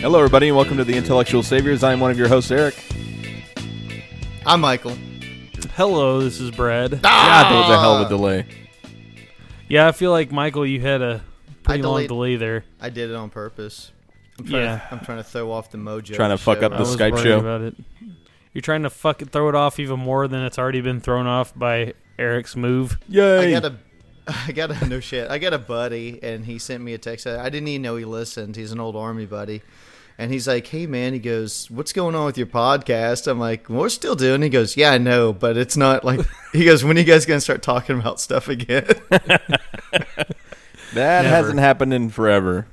Hello, everybody, and welcome to the Intellectual Saviors. I am one of your hosts, Eric. I'm Michael. Hello, this is Brad. Ah! God, that was a hell of a delay. Yeah, I feel like Michael, you had a pretty long delayed- delay there. I did it on purpose. I'm trying, Yeah. to, I'm trying to throw off the mojo. Trying of to fuck show up I the right was Skype worried show. about it. You're trying to fuck it, throw it off even more than it's already been thrown off by Eric's move. now. I Yay! got a, I got a no shit. I got a buddy, and he sent me a text. I didn't even know he listened. He's an old army buddy, and he's like, "Hey man," he goes, "What's going on with your podcast?" I'm like, "We're still doing." He goes, "Yeah, I know, but it's not like." He goes, "When are you guys gonna start talking about stuff again?" that Never. hasn't happened in forever.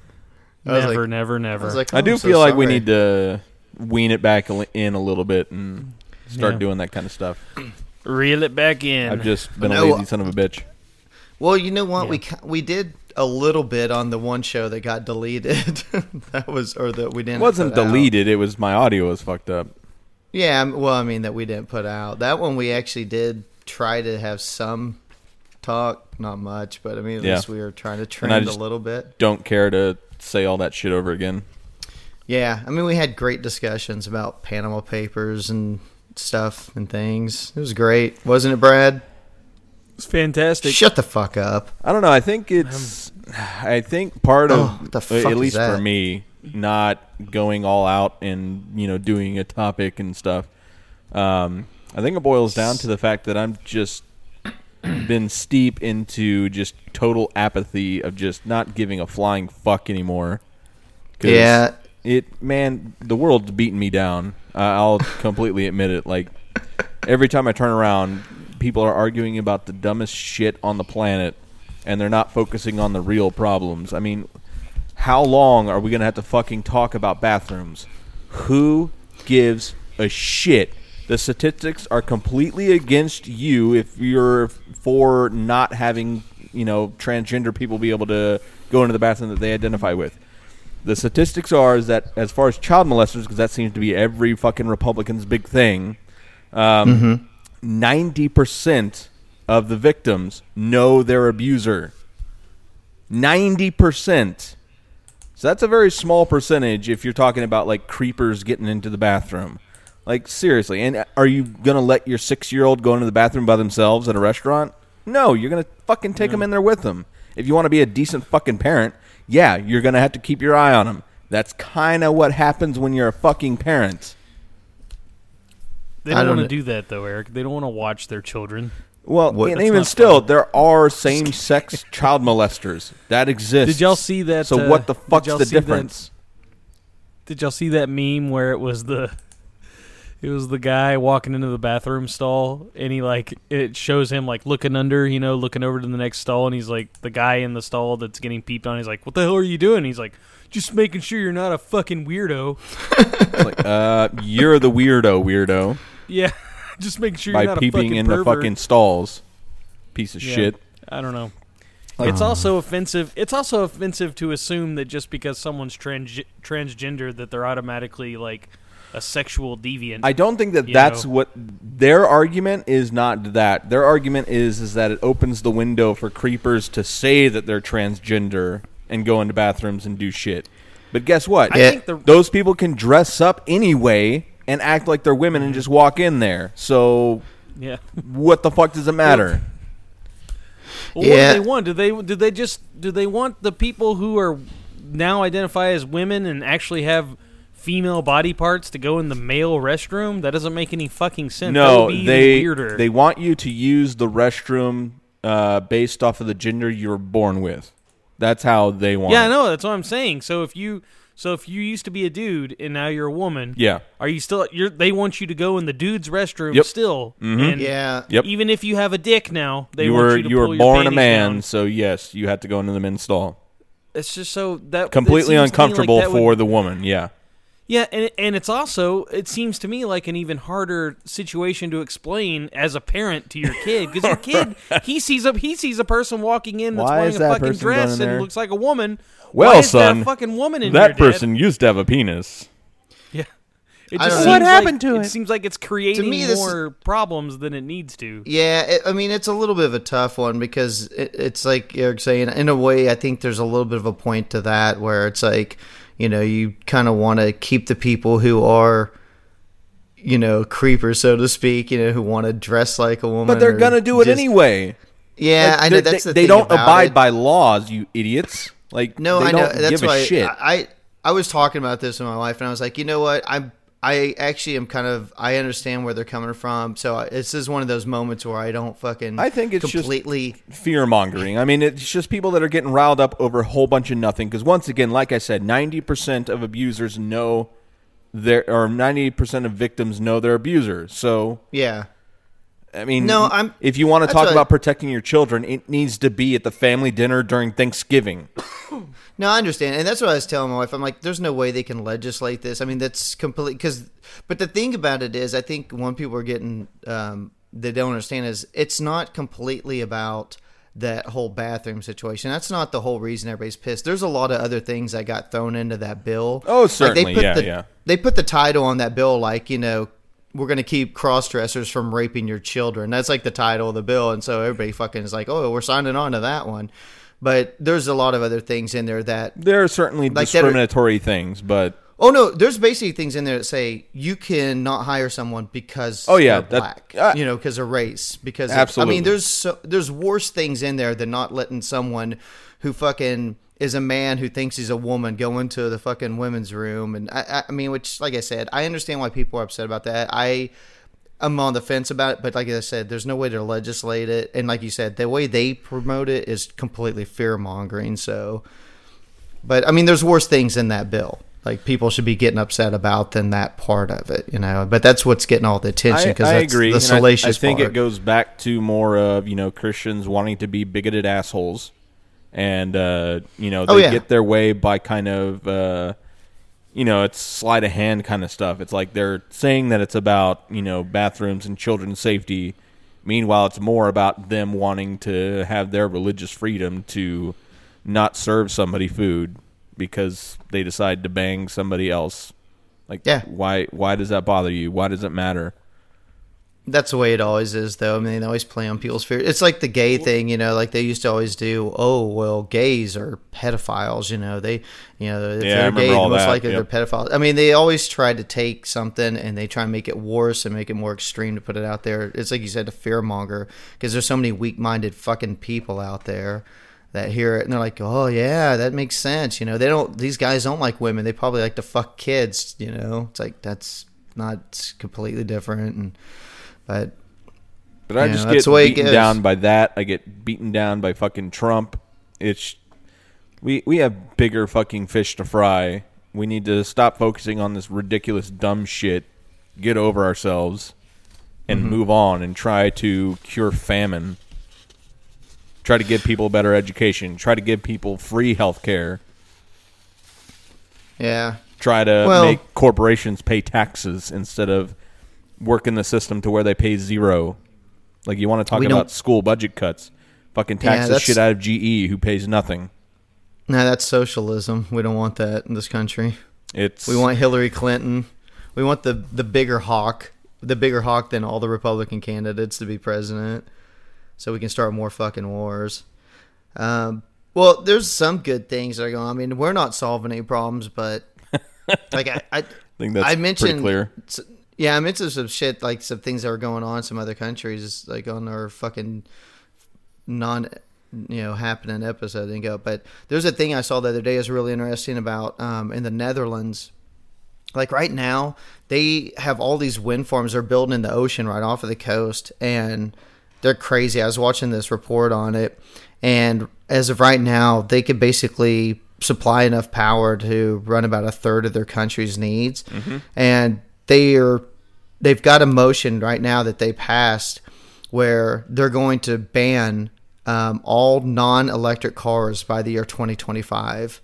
Never, like- never, I never. was like, I "Oh, do I'm so feel like we need to wean it back in a little bit and start Yeah. doing that kind of stuff. Reel it back in. I've just been a lazy son of a bitch. Well, you know what? Yeah. We ca- we did a little bit on the one show that got deleted. that was, or that we didn't. wasn't put out. deleted. It was my audio was fucked up. Yeah, um, well, I mean that we didn't put out. That one we actually did try to have some talk, not much, but I mean at Yeah. least we were trying to trend a little bit. Don't care to say all that shit over again. Yeah, I mean we had great discussions about Panama Papers and stuff and things. It was great, wasn't it, Brad? It's fantastic. Shut the fuck up. I don't know. I think it's. I think part of, Oh, the fuck at least for me, not going all out and you know doing a topic and stuff. Um, I think it boils down to the fact that I'm just been steep into just total apathy of just not giving a flying fuck anymore. 'Cause Yeah. it man, the world's beating me down. Uh, I'll completely admit it. Like every time I turn around, people are arguing about the dumbest shit on the planet, and they're not focusing on the real problems. I mean, how long are we gonna have to fucking talk about bathrooms? Who gives a shit? The statistics are completely against you if you're for not having, you know, transgender people be able to go into the bathroom that they identify with. The statistics are is that as far as child molesters, because that seems to be every fucking Republican's big thing, um, 90 percent of the victims know their abuser. Ninety percent. So that's a very small percentage if you're talking about like creepers getting into the bathroom. Like seriously, and uh, are you gonna let your six year old go into the bathroom by themselves at a restaurant? No, you're gonna fucking take them in there with them. If you want to be a decent fucking parent, yeah, you're gonna have to keep your eye on them. That's kind of what happens when you're a fucking parent. They don't don't want to do that though, Eric. They don't want to watch their children. Well, What- and That's even still, fun. there are same-sex child molesters that exist. Did y'all see that? So uh, what the did fuck's the see that- difference? Did y'all see that meme where it was the it was the guy walking into the bathroom stall and he like it shows him like looking under, you know, looking over to the next stall and he's like the guy in the stall that's getting peeped on, he's like, What the hell are you doing? He's like, Just making sure you're not a fucking weirdo. Like, uh, you're the weirdo, weirdo, Yeah. Just make sure you're by not peeping fucking in pervert. the fucking stalls. Piece of Yeah. shit. I don't know. it's uh-huh. also offensive. It's also offensive to assume that just because someone's trans transgender that they're automatically like a sexual deviant. I don't think that that's know. what their argument is. Not that their argument is is that it opens the window for creepers to say that they're transgender and go into bathrooms and do shit. But guess what? I Yeah. think the Those people can dress up anyway and act like they're women and just walk in there. So yeah. what the fuck does it matter? Well, Yeah. What do they want? Do they do they just do they want the people who are now identify as women and actually have female body parts to go in the male restroom? That doesn't make any fucking sense. that No, would be even they weirder. they want you to use the restroom uh, based off of the gender you were born with. That's how they want. yeah, I know. That's what I'm saying. So if you so if you used to be a dude and now you're a woman, Yeah. are you still? You're they want you to go in the dude's restroom Yep. still, Mhm. and Yeah. Yep. even if you have a dick now, they you want were you to you were pull your born a man, down. so yes, you had to go into the men's stall. It's just so that Completely it seems to me like uncomfortable that would- for the woman. Yeah. Yeah, and and it's also it seems to me like an even harder situation to explain as a parent to your kid because your kid he sees a he sees a person walking in that's Why wearing is a fucking person going dress in there? and looks like a woman. Well, Why is there son, a fucking woman in that here, Dad? person used to have a penis. Yeah. It I just don't seems know. What like- happened to it? seems like it's creating me, this- more problems than it needs to. Yeah, it, I mean it's a little bit of a tough one because it, it's like Eric's saying. In a way, I think there's a little bit of a point to that where it's like, you know, you kind of want to keep the people who are, you know, creepers, so to speak. You know, who want to dress like a woman, But they're gonna do it just- anyway. Yeah, Like, I know that's they, the they don't abide it. by laws, you idiots. Like No, I know. That's why. I, I I was talking about this with my wife, and I was like, you know what, I'm. I actually am kind of. I understand where they're coming from. So I- this is one of those moments where I don't fucking. I think it's completely. fear mongering. I mean, it's just people that are getting riled up over a whole bunch of nothing. Because once again, like I said, ninety percent of abusers know their, or ninety percent of victims know their abuser. So yeah. I mean, No, I'm- If you want to talk about protecting your children, it needs to be at the family dinner during Thanksgiving. No, I understand, and that's what I was telling my wife. I'm like, "There's no way they can legislate this." I mean, that's completely because. But the thing about it is, I think one people are getting um, they don't understand is it's not completely about that whole bathroom situation. That's not the whole reason everybody's pissed. There's a lot of other things that got thrown into that bill. Oh, Like, certainly, put yeah, the, yeah. They put the title on that bill, like you know, we're going to keep cross dressers from raping your children. That's like the title of the bill, and so everybody fucking is like, "Oh, we're signing on to that one." But there's a lot of other things in there that There are certainly Like that are- discriminatory things, but Oh no, there's basically things in there that say you cannot hire someone because Oh, yeah, they're that- black, uh, you know, because of race. Because of- Absolutely. I mean, there's so, there's worse things in there than not letting someone who fucking is a man who thinks he's a woman go into the fucking women's room. And I, I, I mean, which like I said, I understand why people are upset about that. I I'm on the fence about it, but like I said, there's no way to legislate it. And like you said, the way they promote it is completely fear mongering. So, but I mean, there's worse things in that bill. Like people should be getting upset about than that part of it, you know. But that's what's getting all the attention because I that's agree. the and I- salacious I, think part. it goes back to more of you know Christians wanting to be bigoted assholes, and uh, you know they Oh, yeah. get their way by kind of uh, you know it's sleight of hand kind of stuff. It's like they're saying that it's about you know bathrooms and children's safety. Meanwhile, it's more about them wanting to have their religious freedom to not serve somebody food because they decide to bang somebody else. Like, Yeah. why? Why does that bother you? Why does it matter? That's the way it always is, though. I mean, they always play on people's fear. It's like the gay thing, you know. Like they used to always do. Oh, well, gays are pedophiles. You know, they, you know, if Yeah, they're gay, most that, likely yep. they're pedophiles. I mean, they always try to take something and they try and make it worse and make it more extreme to put it out there. It's like you said, a fear monger, because there's so many weak-minded fucking people out there that hear it and they're like, oh yeah, that makes sense. You know, they don't. These guys don't like women. They probably like to fuck kids. You know, it's like that's not completely different. And but But I Yeah, just that's get the way it beaten goes. down by that. I get beaten down by fucking Trump. It's we we have bigger fucking fish to fry. We need to stop focusing on this ridiculous dumb shit. Get over ourselves and Mm-hmm. move on and try to cure famine. Try to give people a better education. Try to give people free health care. yeah, Try to Well- make corporations pay taxes instead of working the system to where they pay zero. Like you want to talk We about school budget cuts. Fucking Yeah, tax the shit out of GE who pays nothing. no, that's socialism. We don't want that in this country. It's We want Hillary Clinton. We want the the bigger hawk, the bigger hawk than all the Republican candidates to be president, so we can start more fucking wars. Um, well, there's some good things that are going. on. I mean, we're not solving any problems, but like I, I, think that's I pretty mentioned clear. Yeah, I mentioned some shit like some things that were going on in some other countries, like on our fucking non, you know, happening episode and go. But there's a thing I saw the other day is really interesting about um, in the Netherlands. like right now they have all these wind farms they're building in the ocean right off of the coast and they're crazy i was watching this report on it and as of right now they could basically supply enough power to run about a third of their country's needs and they are they've got a motion right now that they passed where they're going to ban um, all non-electric cars by the year 2025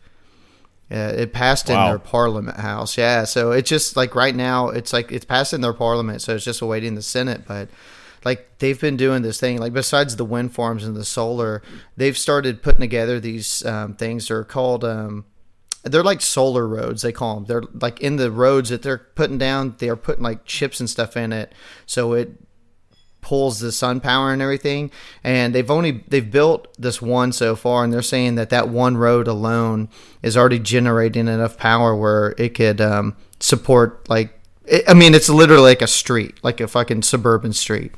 uh, it passed in their parliament house. Yeah, so it's just like right now, it's like it's passed in their parliament, so it's just awaiting the Senate. But like they've been doing this thing, like besides the wind farms and the solar, they've started putting together these um, things. They're called, um, they're like solar roads. They call them. They're like in the roads that they're putting down. They are putting like chips and stuff in it, so it pulls the sun power and everything and they've only they've built this one so far and they're saying that that one road alone is already generating enough power where it could um, support like it, i mean it's literally like a street like a fucking suburban street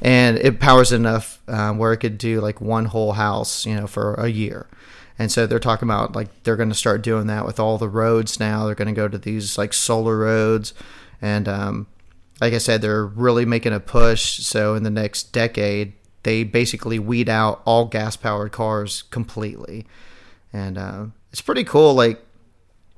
and it powers enough um, where it could do like one whole house you know for a year and so they're talking about like they're going to start doing that with all the roads now they're going to go to these like solar roads and um, like I said, they're really making a push. So in the next decade, they basically weed out all gas powered cars completely, and uh, it's pretty cool. Like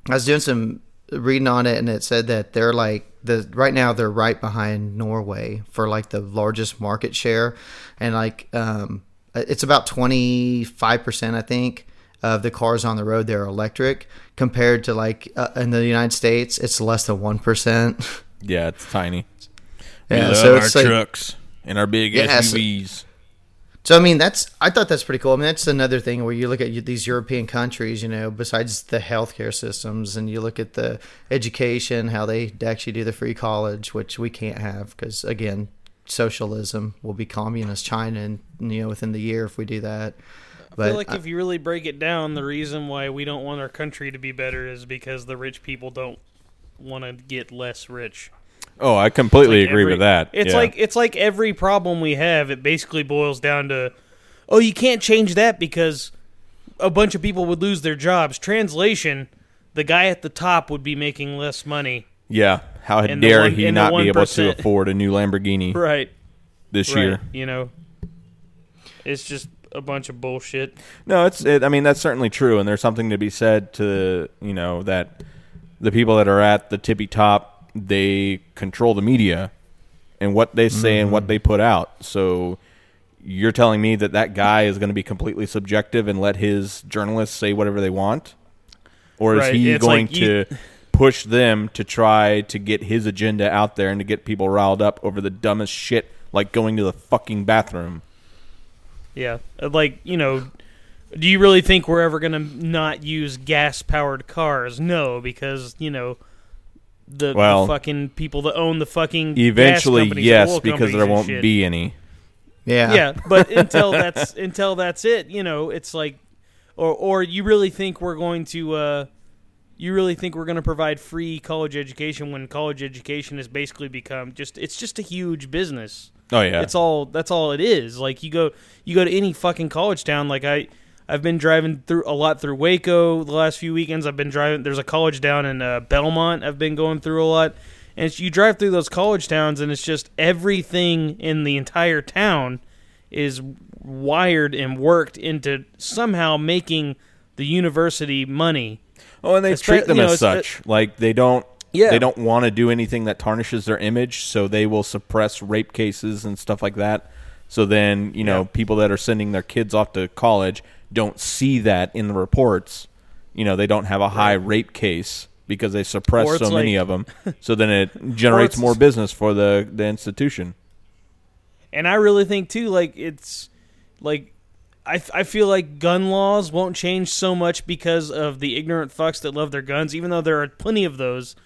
I was doing some reading on it, and it said that they're like the right now they're right behind Norway for like the largest market share, and like um, it's about twenty five percent, I think. Of the cars on the road, they're electric compared to like uh, in the United States, it's less than one percent. Yeah, it's tiny. Yeah, we love so our it's like, trucks and our big Yeah, so- SUVs. So I mean, that's I thought that's pretty cool. I mean, that's another thing where you look at these European countries, you know, besides the healthcare systems, and you look at the education, how they actually do the free college, which we can't have because again, socialism will be communist China, and you know, within the year if we do that. I But feel like if you really break it down, the reason why we don't want our country to be better is because the rich people don't want to get less rich. Oh, I completely Like agree every- with that. It's Yeah. like it's like every problem we have. It basically boils down to, oh, you can't change that because a bunch of people would lose their jobs. Translation: the guy at the top would be making less money. yeah. How dare one- he not be able to afford a new Lamborghini Right. this right. year? You know, it's just a bunch of bullshit. No, it's. It, I mean, that's certainly true, and there's something to be said to you know that the people that are at the tippy top they control the media and what they say and what mm-hmm. they put out. So you're telling me that that guy is going to be completely subjective and let his journalists say whatever they want, or is Right, he it's going like you- to push them to try to get his agenda out there and to get people riled up over the dumbest shit like going to the fucking bathroom? Yeah, Uh, like you know, do you really think we're ever gonna not use gas-powered cars? No, because you know the, Well, the fucking people that own the fucking gas Eventually, companies, yes, oil because there won't shit. be any. yeah, Yeah, but until that's until that's it, you know, it's like, or or you really think we're going to, uh, you really think we're going to provide free college education when college education has basically become just it's just a huge business. Oh yeah, It's all that's all it is. Like you go you go to any fucking college town. Like I I've been driving through a lot through Waco the last few weekends. I've been driving. There's a college down in uh, Belmont. I've been going through a lot, and it's, you drive through those college towns, and it's just everything in the entire town is wired and worked into somehow making the university money. Oh, and they Espe- treat them you know, as such. like they don't. Yeah. They don't want to do anything that tarnishes their image, so they will suppress rape cases and stuff like that. So then, you know, Yeah. people that are sending their kids off to college don't see that in the reports. You know, they don't have a high rape case because they suppress so it's many of them. So then it generates more business for the the institution. And I really think too, like it's like I, I feel like gun laws won't change so much because of the ignorant fucks that love their guns, even though there are plenty of those.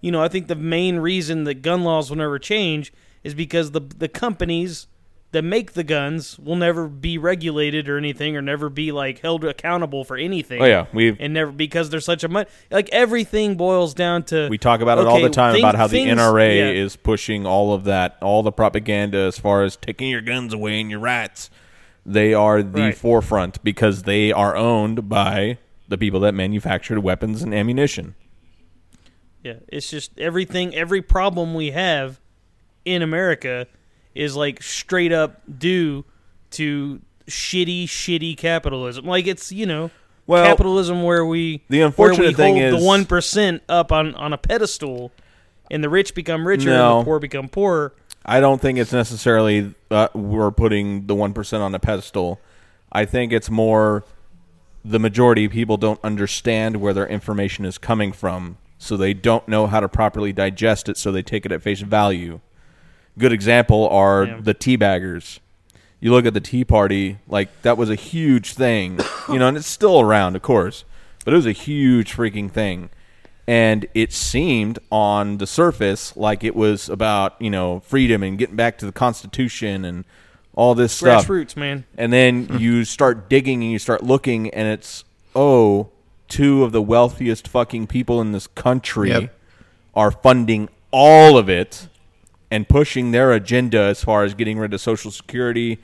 You know, I think the main reason that gun laws will never change is because the the companies that make the guns will never be regulated or anything, or never be like held accountable for anything. Oh yeah, we and never because there's such a much like everything boils down to we talk about it all the time about how the NRA yeah. is pushing all of that, all the propaganda as far as taking your guns away and your rights. They are the Right. forefront because they are owned by the people that manufactured weapons and ammunition. Yeah, it's just everything, every problem we have in America is like straight up due to shitty, shitty capitalism. Like it's you know Well, capitalism where we the where unfortunate we thing hold is- the one percent up on on a pedestal, and the rich become richer No. and the poor become poorer. I don't think it's necessarily uh, we're putting the one percent on a pedestal. I think it's more the majority of people don't understand where their information is coming from, so they don't know how to properly digest it, so they take it at face value. Good example are Yeah. the baggers. You look at the Tea Party, like that was a huge thing, you know, and it's still around, of course, but it was a huge freaking thing and it seemed on the surface like it was about you know freedom and getting back to the Constitution and all this stuff. Grassroots, man. And then you start digging and you start looking, and it's oh, two of the wealthiest fucking people in this country Yep. are funding all of it and pushing their agenda as far as getting rid of Social Security.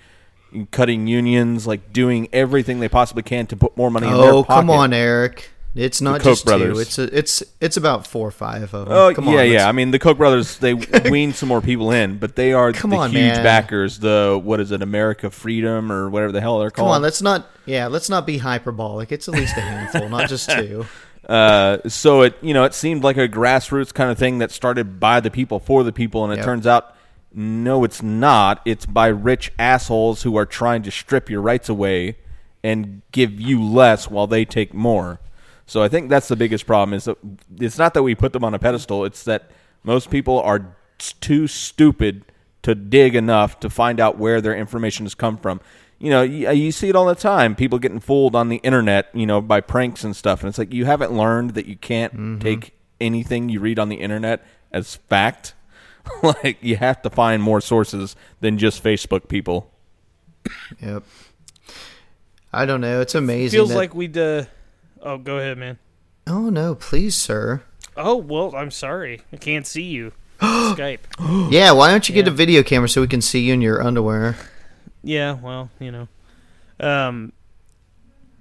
and Cutting unions, like doing everything they possibly can to put more money in their Oh, come on, Eric. It's not Koch just brothers. two. It's a, it's it's about four or five of them. Oh come yeah, on, yeah. let's- I mean, the Koch brothers they wean some more people in, but they are Come the on, huge man. backers. The what is it, America Freedom or whatever the hell they're called. Come on, let's not. Yeah, let's not be hyperbolic. It's at least a handful, not just two. Uh, so it you know it seemed like a grassroots kind of thing that started by the people for the people, and it Yep. turns out no, it's not. It's by rich assholes who are trying to strip your rights away and give you less while they take more. So I think that's the biggest problem. Is that it's not that we put them on a pedestal; it's that most people are too stupid to dig enough to find out where their information has come from. You know, you, you see it all the time. People getting fooled on the internet, you know, by pranks and stuff. And it's like you haven't learned that you can't take anything you read on the internet as fact. like you have to find more sources than just Facebook people. Yep. I don't know. It's amazing. Feels that- like we'd. Uh, oh, go ahead, man. Oh no, please, sir. Oh well, I'm sorry. I can't see you. Skype. Yeah, why don't you get Yeah. a video camera so we can see you in your underwear? Yeah, well, you know, um,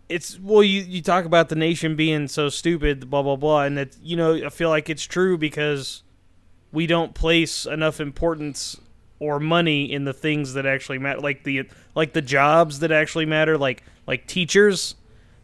it's well, you you talk about the nation being so stupid, blah blah blah, and that you know, I feel like it's true because we don't place enough importance or money in the things that actually matter, like the like the jobs that actually matter, like like teachers,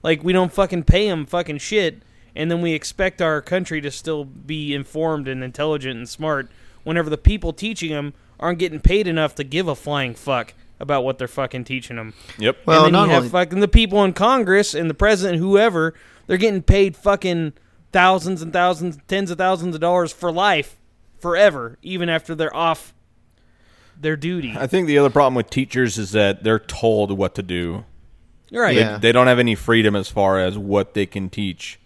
like we don't fucking pay them fucking shit, and then we expect our country to still be informed and intelligent and smart whenever the people teaching them aren't getting paid enough to give a flying fuck about what they're fucking teaching them. Yep. Well, and then not you have only- fucking the people in Congress and the president, whoever, they're getting paid fucking thousands and thousands, tens of thousands of dollars for life, forever, even after they're off their duty. I think the other problem with teachers is that they're told what to do. You're right. They- Yeah. They, don't have any freedom as far as what they can teach.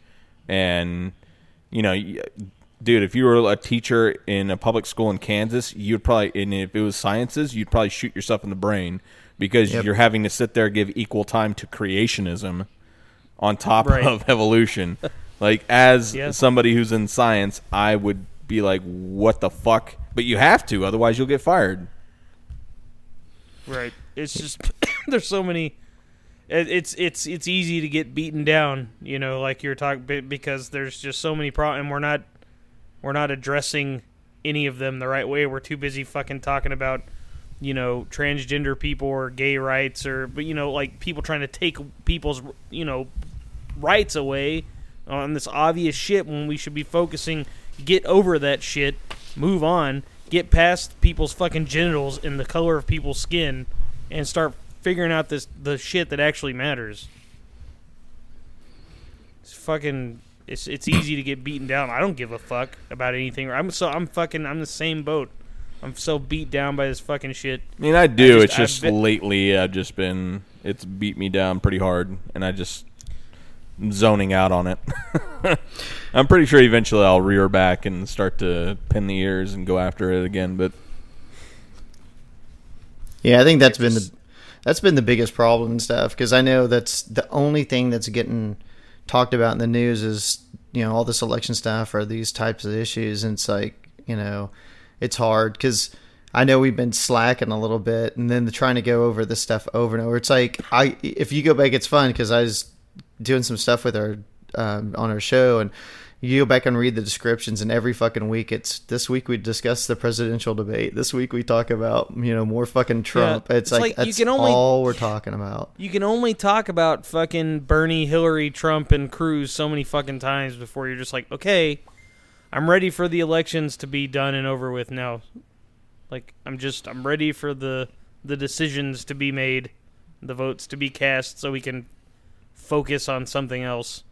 And, you know, dude, if you were a teacher in a public school in Kansas, you'd probably, and if it was sciences, you'd probably shoot yourself in the brain because Yep. you're having to sit there give equal time to creationism on top Right. of evolution. like, as Yeah. somebody who's in science, I would be like, what the fuck? But you have to, otherwise, you'll get fired. Right. It's just there's so many. It- It's it's it's easy to get beaten down, you know, like you're talking because there's just so many problems, we're not we're not addressing any of them the right way. We're too busy fucking talking about you know transgender people or gay rights or but you know like people trying to take people's you know rights away on this obvious shit when we should be focusing get over that shit move on get past people's fucking genitals and the color of people's skin and start figuring out this the shit that actually matters it's fucking it's it's easy to get beaten down i don't give a fuck about anything i'm so i'm fucking i'm the same boat i'm so beat down by this fucking shit I mean, I do. just- it's I've just been- lately I've just been it's beat me down pretty hard, and I just I'm zoning out on it. I'm pretty sure eventually I'll rear back and start to pin the ears and go after it again. But Yeah, I think that's been the that's been the biggest problem and stuff because I know that's the only thing that's getting talked about in the news is you know all this election stuff or these types of issues and it's like you know it's hard because I know we've been slacking a little bit and then the trying to go over this stuff over and over. It's like I if you go back it's fun because I was doing some stuff with our um, on our show and you go back and read the descriptions, and every fucking week it's this week we discuss the presidential debate. This week we talk about you know more fucking Trump. Yeah, it's, it's like, like you can only- all we're talking about. You can only talk about fucking Bernie, Hillary, Trump, and Cruz so many fucking times before you're just like, okay, I'm ready for the elections to be done and over with now. Like I'm just I'm ready for the the decisions to be made, the votes to be cast, so we can focus on something else.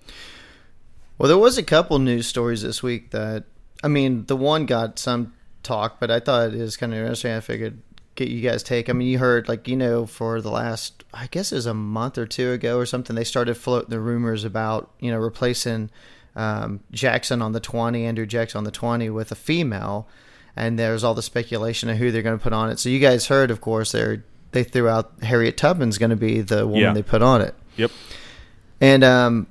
Well, there was a couple news stories this week that I mean, the one got some talk, but I thought it was kind of interesting. I figured get you guys take. I mean, you heard like you know for the last I guess it was a month or two ago or something they started floating the rumors about you know replacing um, Jackson on the twenty, Andrew Jackson on the twenty with a female, and there's all the speculation of who they're going to put on it. So you guys heard, of course, they they threw out Harriet Tubman's going to be the woman Yeah. they put on it. Yep. And um,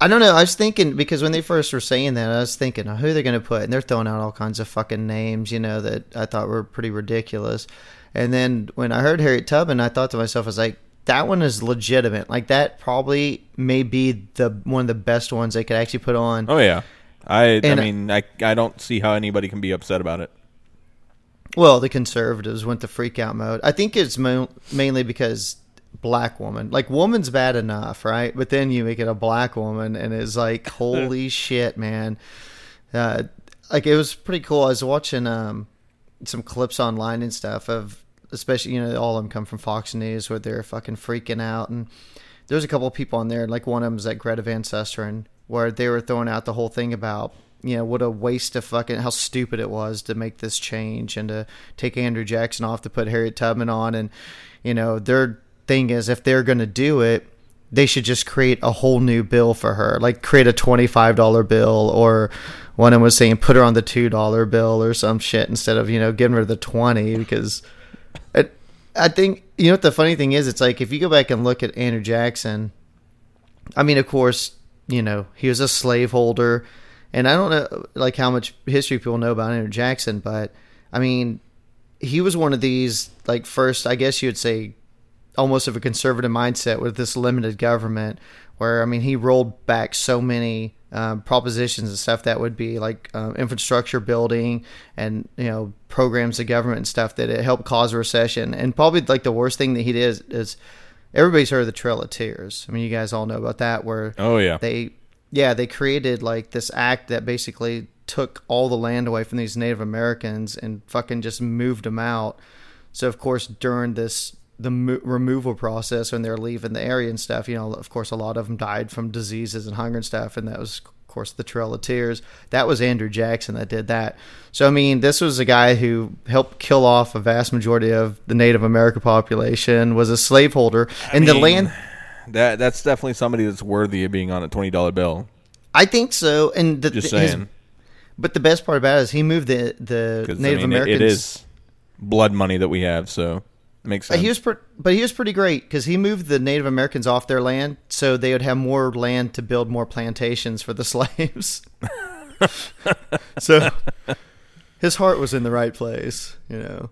I don't know. I was thinking because when they first were saying that, I was thinking, oh, who they're going to put, and they're throwing out all kinds of fucking names, you know, that I thought were pretty ridiculous. And then when I heard Harriet Tubman, I thought to myself, I was like, that one is legitimate. Like that probably may be the one of the best ones they could actually put on. Oh yeah. I I mean I I don't see how anybody can be upset about it. Well, the conservatives went to freak out mode. I think it's mo- mainly because black woman, like woman's bad enough, right? But then you make it a black woman, and it's like, holy shit, man! Uh, like it was pretty cool. I was watching um, some clips online and stuff of, especially you know, all of them come from Fox News where they're fucking freaking out, and there's a couple of people on there, like one of them is that Greta Van Susteren, where they were throwing out the whole thing about you know what a waste of fucking how stupid it was to make this change and to take Andrew Jackson off to put Harriet Tubman on, and you know their thing is if they're going to do it. They should just create a whole new bill for her, like create a twenty-five dollar bill, or one was saying put her on the two dollar bill or some shit instead of you know giving her the twenty because I, I think you know what the funny thing is. It's like if you go back and look at Andrew Jackson. I mean, of course, you know he was a slaveholder, and I don't know like how much history people know about Andrew Jackson, but I mean, he was one of these like first, I guess you would say, almost of a conservative mindset with this limited government, where I mean he rolled back so many um, propositions and stuff that would be like um, infrastructure building and you know programs of government and stuff that it helped cause a recession. And probably like the worst thing that he did is, is everybody's heard of the Trail of Tears. I mean, you guys all know about that, where Oh yeah. they yeah they created like this act that basically took all the land away from these native americans and fucking just moved them out so of course during this the mo- removal process when they're leaving the area and stuff you know of course a lot of them died from diseases and hunger and stuff and that was of course the trail of tears that was andrew jackson that did that so i mean this was a guy who helped kill off a vast majority of the native american population was a slaveholder and the mean, land That that's definitely somebody that's worthy of being on a twenty dollar bill. I think so, and the, Just the- his- saying. but the best part about it is he moved the the Native I mean, it- Americans. it is blood money that we have, so it makes sense. He was, but he was pretty great because he moved the Native Americans off their land, so they would have more land to build more plantations for the slaves. so his heart was in the right place, you know.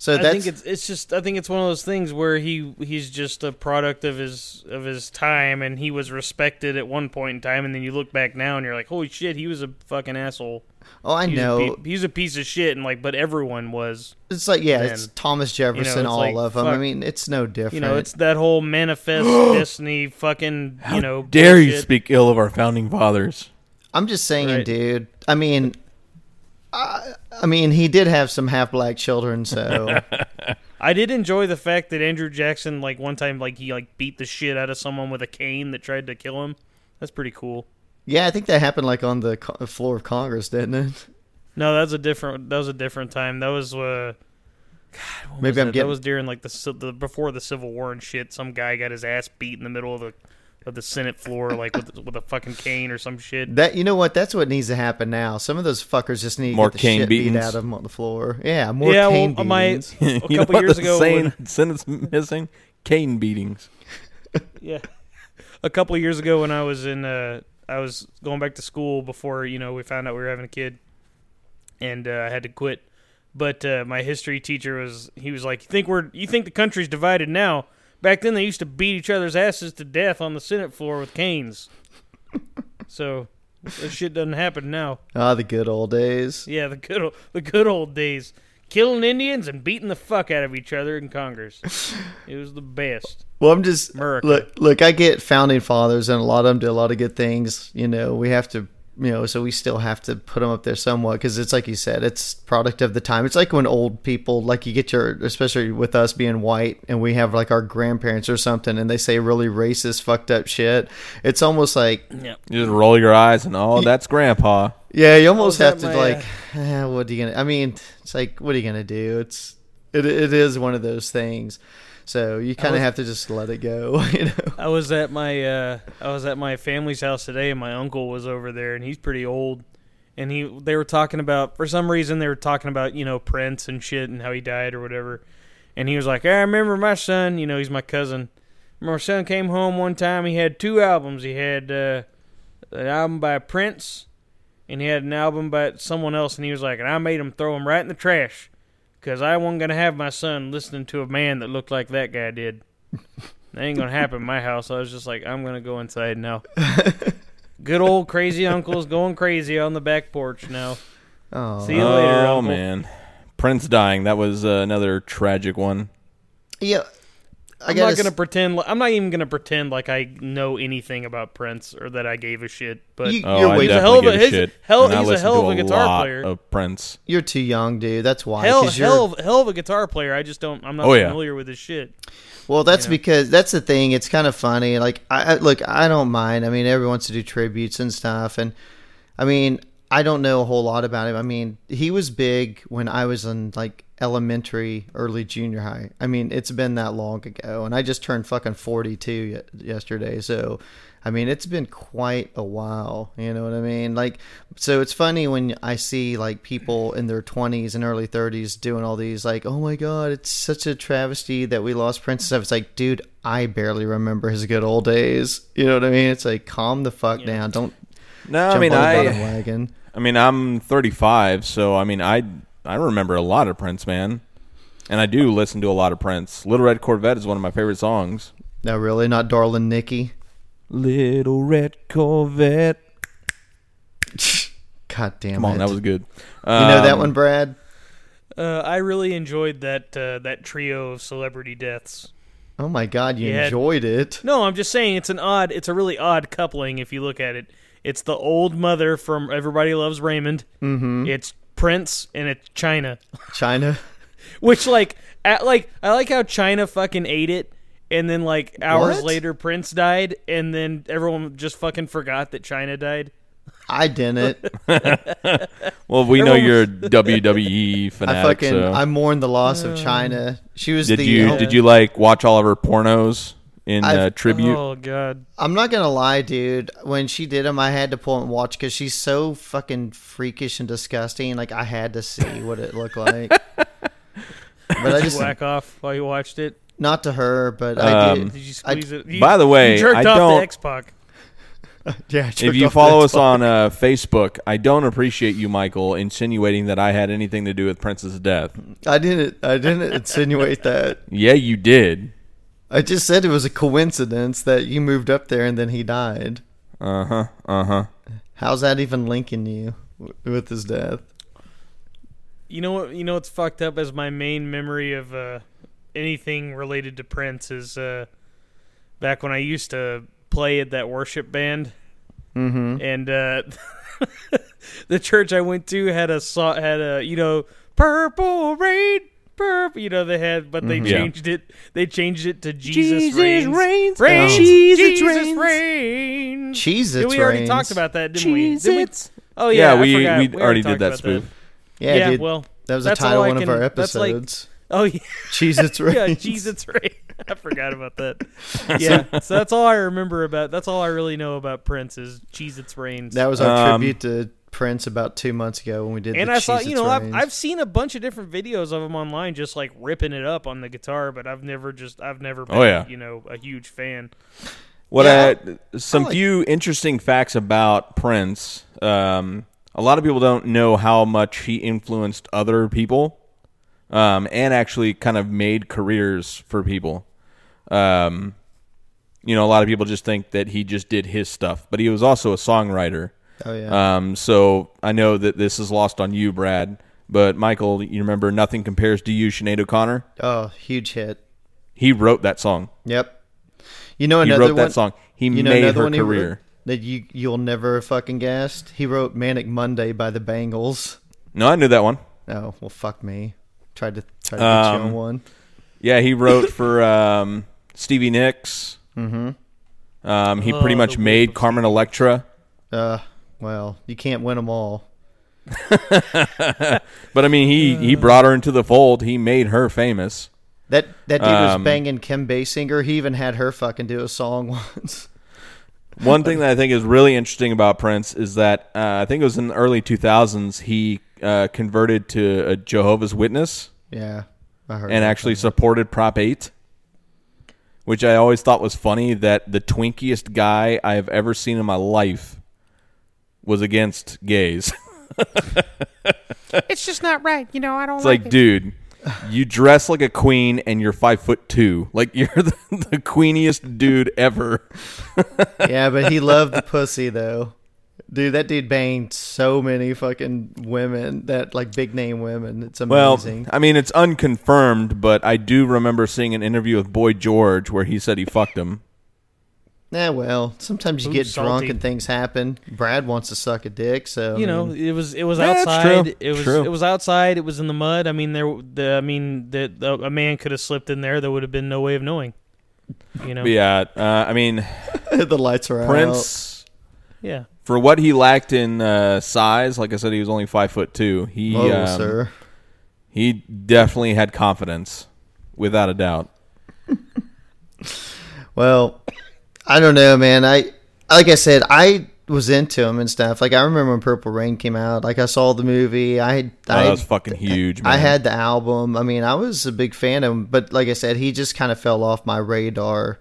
So I that's think it's it's just I think it's one of those things where he he's just a product of his of his time and he was respected at one point in time and then you look back now and you're like holy shit he was a fucking asshole. oh, I He's know. pe- he's a piece of shit and like but everyone was. It's like yeah, Man. it's Thomas Jefferson, it's all like, of them. I mean, it's no different. You know, it's that whole manifest destiny fucking you know Dare you speak ill of our founding fathers? I'm just saying, Right. dude. I mean, I, I mean, he did have some half black children, so I did enjoy the fact that Andrew Jackson like one time like he like beat the shit out of someone with a cane that tried to kill him. That's pretty cool. yeah, I think that happened like on the co- floor of Congress, didn't it? No, that was a different. That was a different time. That was. Uh, God, what Maybe was I'm that? getting- That was during like the, the before the Civil War and shit. Some guy got his ass beat in the middle of the of the Senate floor, like with with a fucking cane or some shit. That you know what? That's what needs to happen now. Some of those fuckers just need to More get the cane shit beat beatings. out of them on the floor. Yeah, more yeah, cane well, my beatings. a you know couple what years the ago, saying when, sentence missing cane beatings. yeah, a couple of years ago when I was in, uh, I was going back to school before you know we found out we were having a kid, and uh, I had to quit. But uh, my history teacher was he was like, "You think we're you think the country's divided now? Back then they used to beat each other's asses to death on the Senate floor with canes." so That shit doesn't happen now. Ah, the good old days. Yeah, the good old, the good old days, killing Indians and beating the fuck out of each other in Congress. It was the best. Well, I'm just America. look. Look, I get founding fathers, and a lot of them did a lot of good things. You know, we have to, you know, so we still have to put them up there somewhat because it's like you said, it's product of the time. It's like when old people, like you get your, especially with us being white, and we have like our grandparents or something, and they say really racist, fucked up shit. It's almost like, Yeah. You just roll your eyes and oh, that's Grandpa. yeah, you almost Oh, have to my, like, eh, what are you gonna? I mean, it's like, what are you gonna do? It's it, it is one of those things. So you kind of have to just let it go, you know. I was at my uh, I was at my family's house today, and my uncle was over there, and he's pretty old. And he they were talking about for some reason they were talking about you know Prince and shit and how he died or whatever. And he was like, I remember my son. You know, he's my cousin. My son came home one time. He had two albums. He had uh, an album by Prince, and he had an album by someone else. And he was like, and I made him throw them right in the trash because I wasn't gonna have my son listening to a man that looked like that guy did. That ain't gonna happen in my house. I was just like, I'm gonna go inside now. Good old crazy uncle's going crazy on the back porch now. Oh, See you later, oh Uncle. man, Prince dying. That was uh, another tragic one. yeah. I I'm not gonna s- pretend. li- I'm not even gonna pretend like I know anything about Prince or that I gave a shit. But You- Oh, You're I way- He's a hell of a- give shit. hell- he's a hell of a guitar lot player. Of Prince. You're too young, dude. That's why. hell, 'cause you're- hell, of, hell of a guitar player. I just don't. I'm not Oh, yeah. familiar with his shit. well, that's you know. because that's the thing. It's kind of funny. Like, I, I look, I don't mind. I mean, everyone wants to do tributes and stuff, and I mean, I don't know a whole lot about him. I mean, he was big when I was in like elementary, early junior high. I mean, it's been that long ago, and I just turned fucking 42 ye- yesterday. So, I mean, it's been quite a while. You know what I mean? Like, so it's funny when I see like people in their 20s and early 30s doing all these like, oh my god, it's such a travesty that we lost Prince and stuff. It's like, dude, I barely remember his good old days. You know what I mean? It's like, calm the fuck down. Don't No, I mean I. I mean I'm 35, so I mean I I remember a lot of Prince, man, and I do listen to a lot of Prince. Little Red Corvette is one of my favorite songs. No, really, not darling Nikki. Little Red Corvette. God damn Come it! on, that was good. you know that Um, one, Brad? Uh, I really enjoyed that uh, that trio of celebrity deaths. Oh my God, you Yeah. enjoyed it. No, I'm just saying it's an odd. It's a really odd coupling if you look at it. It's the old mother from Everybody Loves Raymond. Mm-hmm. It's Prince and it's Chyna. Chyna. Which like at, like I like how Chyna fucking ate it and then like hours What? later Prince died and then everyone just fucking forgot that Chyna died. I didn't. Well, we know you're a WWE fanatic. I fucking so. I mourn the loss of Chyna. She was did the. you uh, did you like watch all of her pornos in I've- uh, tribute? Oh god. I'm not gonna lie, dude. When she did them, I had to pull and watch because she's so fucking freakish and disgusting. Like I had to see what it looked like. but I just you whack off while you watched it? not to her, but I Um, did. Did you I- squeeze it? You- by the way, you jerked I off don't- the X Pac. Yeah, if you follow us on uh, Facebook, I don't appreciate you, Michael, insinuating that I had anything to do with Prince's death. I didn't. I didn't insinuate that. Yeah, you did. I just said it was a coincidence that you moved up there and then he died. Uh huh. Uh huh. How's that even linking you w- with his death? You know what? You know what's fucked up as my main memory of uh, anything related to Prince is uh, back when I used to play at that worship band, Mm-hmm. and uh, the church I went to had a saw had a you know purple rain. Purple, you know they had, but they Mhm. Yeah. changed it. They changed it to Jesus, reigns. reigns. Reigns. Oh. Jesus, Jesus reigns. Cheez Yeah, Its we already reigns. talked about that, didn't we? Didn't we? Oh yeah, Yeah, I we- we already did that about spoof. Yeah, Yeah, dude. well, that was the title all I of one of our that's like- episodes. oh yeah. Cheez Its yeah, reigns. Jesus right. I forgot about that. Yeah, so that's all I remember about. That's all I really know about Prince is Cheez Its reigns. That was our Um, tribute to Prince about two months ago when we did. and the I saw, you know, I've. I've seen a bunch of different videos of him online, just like ripping it up on the guitar. But I've never just, I've never been, Oh, yeah. you know, a huge fan. What Yeah, I, some like- few interesting facts about Prince. Um, a lot of people don't know how much he influenced other people, um, and actually kind of made careers for people. Um, you know, a lot of people just think that he just did his stuff, but he was also a songwriter. Oh yeah. Um, so I know that this is lost on you, Brad. But Michael, you remember "Nothing Compares to You," Sinead O'Connor. oh, huge hit. He wrote that song. Yep. You know another He wrote that song. He you know made her one he wrote career. that you you'll never fucking guessed. He wrote "Manic Monday" by the Bangles. No, I knew that one. Oh well, fuck me. Tried to try to get you Um, on one. Yeah, he wrote for um, Stevie Nicks. Mm-hmm. Um, he Oh, pretty much made Carmen Electra. Uh, well, you can't win them all. But I mean, he he brought her into the fold. He made her famous. That that dude was Um, banging Kim Basinger. He even had her fucking do a song once. One thing that I think is really interesting about Prince is that uh, I think it was in the early 2000s he uh, converted to a Jehovah's Witness yeah, I heard. and that. actually supported Prop 8, which I always thought was funny that the twinkiest guy I have ever seen in my life was against gays. It's just not right. You know, I don't It's like, like, it. dude, you dress like a queen and you're five foot two. Like you're the, the queeniest dude ever. yeah, but he loved the pussy though. Dude, that dude banged so many fucking women that like big name women. It's amazing. Well, amazing. I mean, it's unconfirmed, but I do remember seeing an interview with Boy George where he said he fucked him. Yeah, well, sometimes you Ooh, get drunk salty. and things happen. Brad wants to suck a dick, so I you know, mean, it was it was Yeah, that's outside. true. It was True. it was outside. It was in the mud. I mean, there. The, I mean, the, the, a man could have slipped in there. There would have been no way of knowing. You know. Yeah, uh, I mean, the lights are out. Prince, Yeah. for what he lacked in uh, size, like I said, he was only five foot two. He, Oh, um, sir. he definitely had confidence, without a doubt. Well, I don't know, man. I like I said, I was into him and stuff. Like I remember when Purple Rain came out. Like I saw the movie. I Oh, I that was fucking huge. Man. I had the album. I mean, I was a big fan of him, but like I said, he just kind of fell off my radar,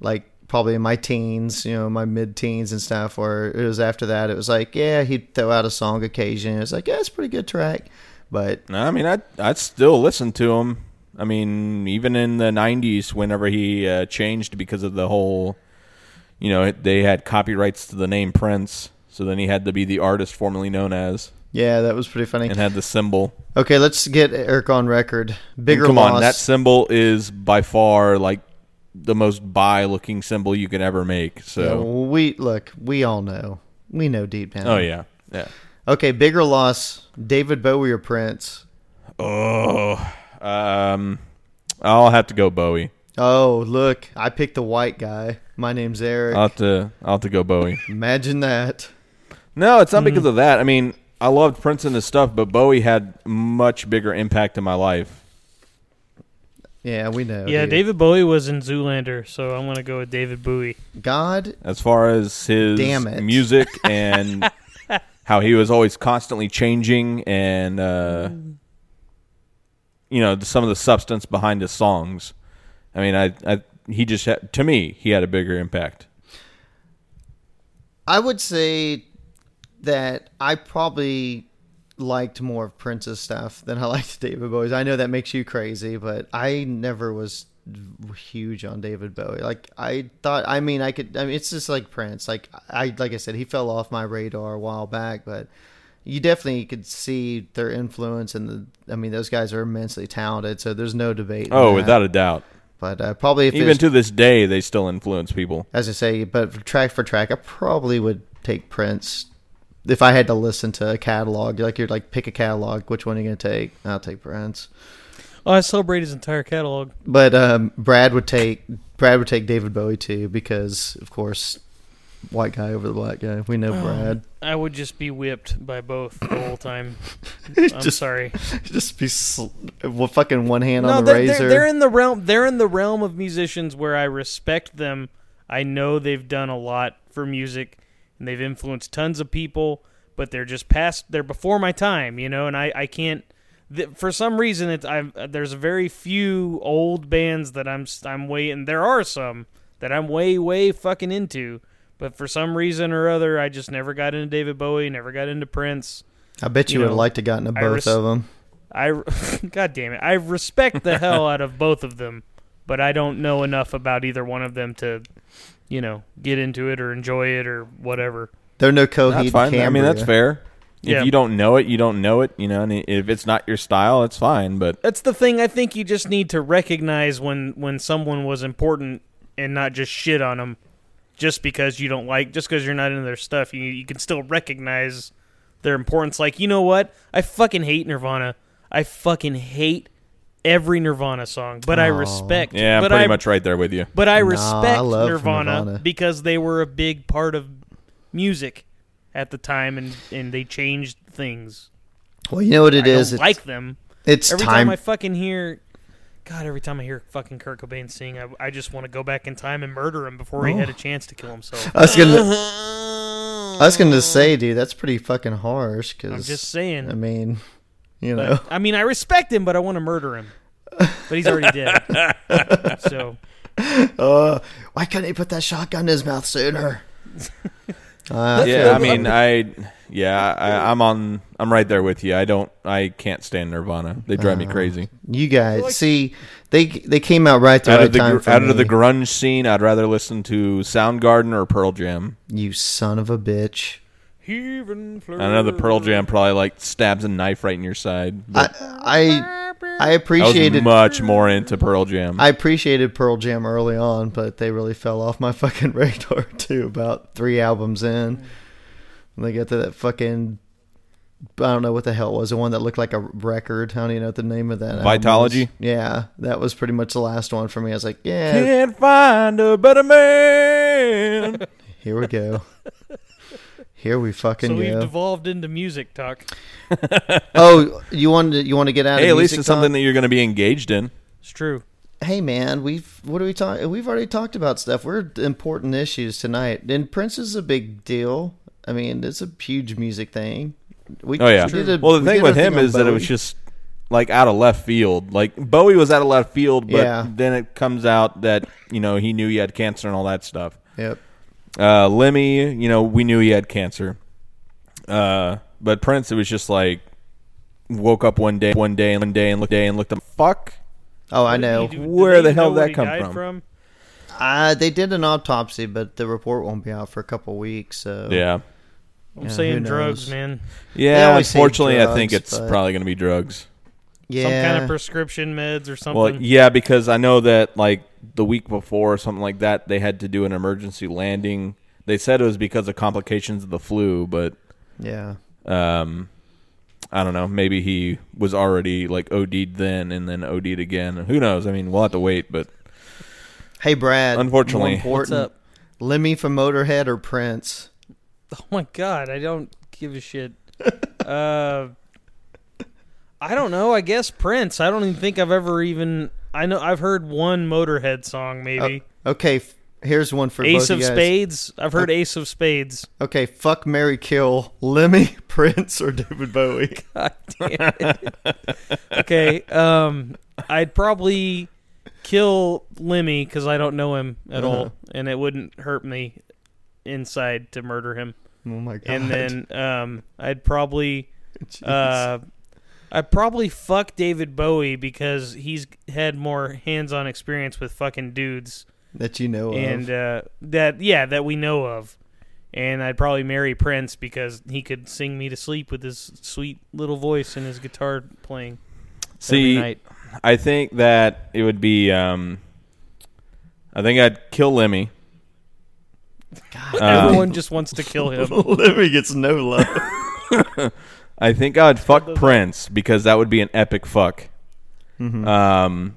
like probably in my teens, you know, my mid teens and stuff. Or it was after that, it was like, yeah, he'd throw out a song occasion. It was like, yeah, it's a pretty good track, but No, I mean, I'd, I'd still listen to him. I mean, even in the 90s, whenever he uh, changed because of the whole, you know, they had copyrights to the name Prince. So then he had to be the artist formerly known as yeah, that was pretty funny. and had the symbol. Okay, let's get Eric on record. Bigger And come loss. on, that symbol is by far like the most bi looking symbol you could ever make. So, well, we look, we all know, we know deep down. oh, yeah. Yeah. Okay, bigger loss. David Bowie or Prince? Oh, um, I'll have to go Bowie. Oh, look, I picked the white guy. My name's Eric. I'll have to, I'll have to go Bowie. Imagine that. No, it's not Mm-hmm. because of that. I mean, I loved Prince and his stuff, but Bowie had much bigger impact in my life. Yeah, we know. Yeah, dude. David Bowie was in Zoolander, so I'm gonna go with David Bowie. God, As far as his Damn it. music and how he was always constantly changing and uh, you know some of the substance behind his songs. I mean, I, I he just had, to me he had a bigger impact. I would say that I probably liked more of Prince's stuff than I liked David Bowie's. I know that makes you crazy, but I never was huge on David Bowie. Like I thought, I mean, I could. I mean, it's just like Prince. Like I, like I said, he fell off my radar a while back, but you definitely could see their influence. And the, I mean, those guys are immensely talented, so there's no debate. Oh, that. without a doubt. But uh, probably if Even to this day, they still influence people. as I say, but track for track, I probably would take Prince. If I had to listen to a catalog, like you're like pick a catalog, which one are you gonna take? I'll take Prince. Oh, I celebrate his entire catalog. But um, Brad would take Brad would take David Bowie too because of course, white guy over the black guy. We know oh. Brad. I would just be whipped by both the whole time. I'm Just- sorry. Just be sl- well, fucking one hand No, on the they're, razor. they're, they're in the realm. They're in the realm of musicians where I respect them. I know they've done a lot for music, and they've influenced tons of people. But they're just past. They're before my time, you know. And I, I can't. Th- for some reason, it's I. There's very few old bands that I'm. I'm way. And there are some that I'm way, way fucking into. But for some reason or other, I just never got into David Bowie. Never got into Prince. I bet you, you would have liked to gotten to I both res- of them. I, God damn it, I respect the hell out of both of them, but I don't know enough about either one of them to, you know, get into it or enjoy it or whatever. There are no Coheed. That's fine. I mean, that's Cambria. fair. Yeah. If you don't know it, you don't know it. You know, and if it's not your style, it's fine. But That's the thing. I think you just need to recognize when when someone was important and not just shit on them just because you don't like just because you're not into their stuff. You you can still recognize their importance. Like you know what? I fucking hate Nirvana. I fucking hate every Nirvana song, but I Aw. respect. yeah, I'm but pretty I, much right there with you. But I Nah, respect I love Nirvana, Nirvana. because they were a big part of music at the time, and and they changed things. Well, you know what it I is. don't It's, like them. it's Every time. time I fucking hear, God, every time I hear fucking Kurt Cobain sing, I, I just want to go back in time and murder him before he Oh. had a chance to kill himself. I was gonna. I was gonna say, dude, that's pretty fucking harsh. Because I'm just saying. I mean, you know, I mean, I respect him, but I want to murder him. But he's already dead. so uh, why couldn't he put that shotgun in his mouth sooner? Uh, Yeah, I mean, I yeah, I, I'm on. I'm right there with you. I don't. I can't stand Nirvana. They drive me crazy. you guys see, they they came out right the Out right of the time gr- for out me. of the grunge scene, I'd rather listen to Soundgarden or Pearl Jam. you son of a bitch. Heaven I know the Pearl Jam probably like stabs a knife right in your side. I But I I I, appreciated was much more into Pearl Jam. I appreciated Pearl Jam early on, but they really fell off my fucking radar too. About three albums in, when they got to that fucking. I don't know what the hell it was. The one that looked like a record. I don't even know what the name of that. album Vitology? was. Yeah, that was pretty much the last one for me. I was like, yeah, Can't find a better man. here we go. Here we fucking So we've go. devolved into music talk. oh, you want to you want to get out? hey, of at least music it's something that you're going to be engaged in. It's true. hey man, we've what are we talking? We've already talked about stuff. We're important issues tonight, and Prince is a big deal. I mean, it's a huge music thing. We, Oh yeah. we did a- well, the we thing with him on is that it was just like out of left field. Like Bowie was out of left field, but Yeah. then it comes out that you know he knew he had cancer and all that stuff. Yep. Uh, Lemmy, you know, we knew he had cancer. Uh, but Prince, it was just like woke up one day, one day, and one day, and looked day and looked up. Fuck. Oh, I What did know. do- did Where they the hell did that he come died from? Uh, they did an autopsy, but the report won't be out for a couple weeks. So Yeah. I'm Yeah, saying drugs, man. Yeah. always say Unfortunately, I think it's probably going to be drugs. Yeah. Some kind of prescription meds or something. Well, yeah, because I know that like the week before or something like that, they had to do an emergency landing. They said it was because of complications of the flu, but yeah. um, I don't know. Maybe he was already like OD'd then and then OD'd again. Who knows? I mean, we'll have to wait. But Hey, Brad. Unfortunately. What's important, up? Lemmy from Motorhead or Prince? Oh my god, I don't give a shit. uh, I don't know. I guess Prince. I don't even think I've ever even. I know I've heard one Motorhead song, maybe Okay, f- here's one for Ace of. Spades. I've heard Ace of Spades. Okay, fuck Mary Kill, Lemmy, Prince, or David Bowie. God damn it. okay, um, I'd probably kill Lemmy because I don't know him at Uh-huh. all, and it wouldn't hurt me inside to murder him. Oh my god. And then um, I'd probably uh, I'd probably fuck David Bowie because he's had more hands-on experience with fucking dudes, that you know and of. uh, that yeah that we know of. And I'd probably marry Prince because he could sing me to sleep with his sweet little voice and his guitar playing every see, night. I think that it would be. Um, I think I'd kill Lemmy. Uh, Everyone just wants to kill him. Lemmy gets no love. I think I'd fuck Prince because that would be an epic fuck. Mm-hmm. Um,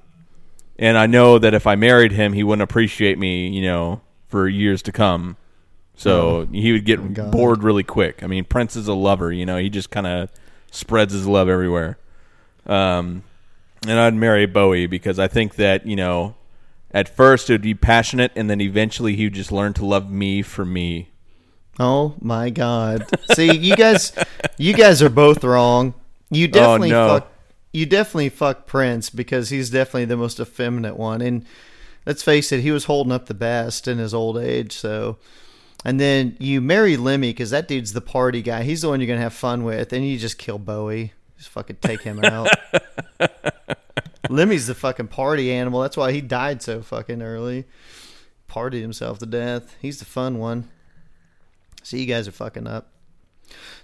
and I know that if I married him, he wouldn't appreciate me, you know, for years to come. So he would get God. bored really quick. I mean, Prince is a lover, you know, he just kind of spreads his love everywhere. Um, and I'd marry Bowie because I think that, you know, at first it would be passionate and then eventually he would just learn to love me for me. Oh my god. See, you guys you guys are both wrong. You oh, definitely no. fuck you definitely fuck Prince because he's definitely the most effeminate one and let's face it, he was holding up the best in his old age, so and then you marry Lemmy because that dude's the party guy. He's the one you're gonna have fun with, and you just kill Bowie. Just fucking take him out. Lemmy's the fucking party animal. That's why he died so fucking early. Partied himself to death. He's the fun one. So you guys are fucking up.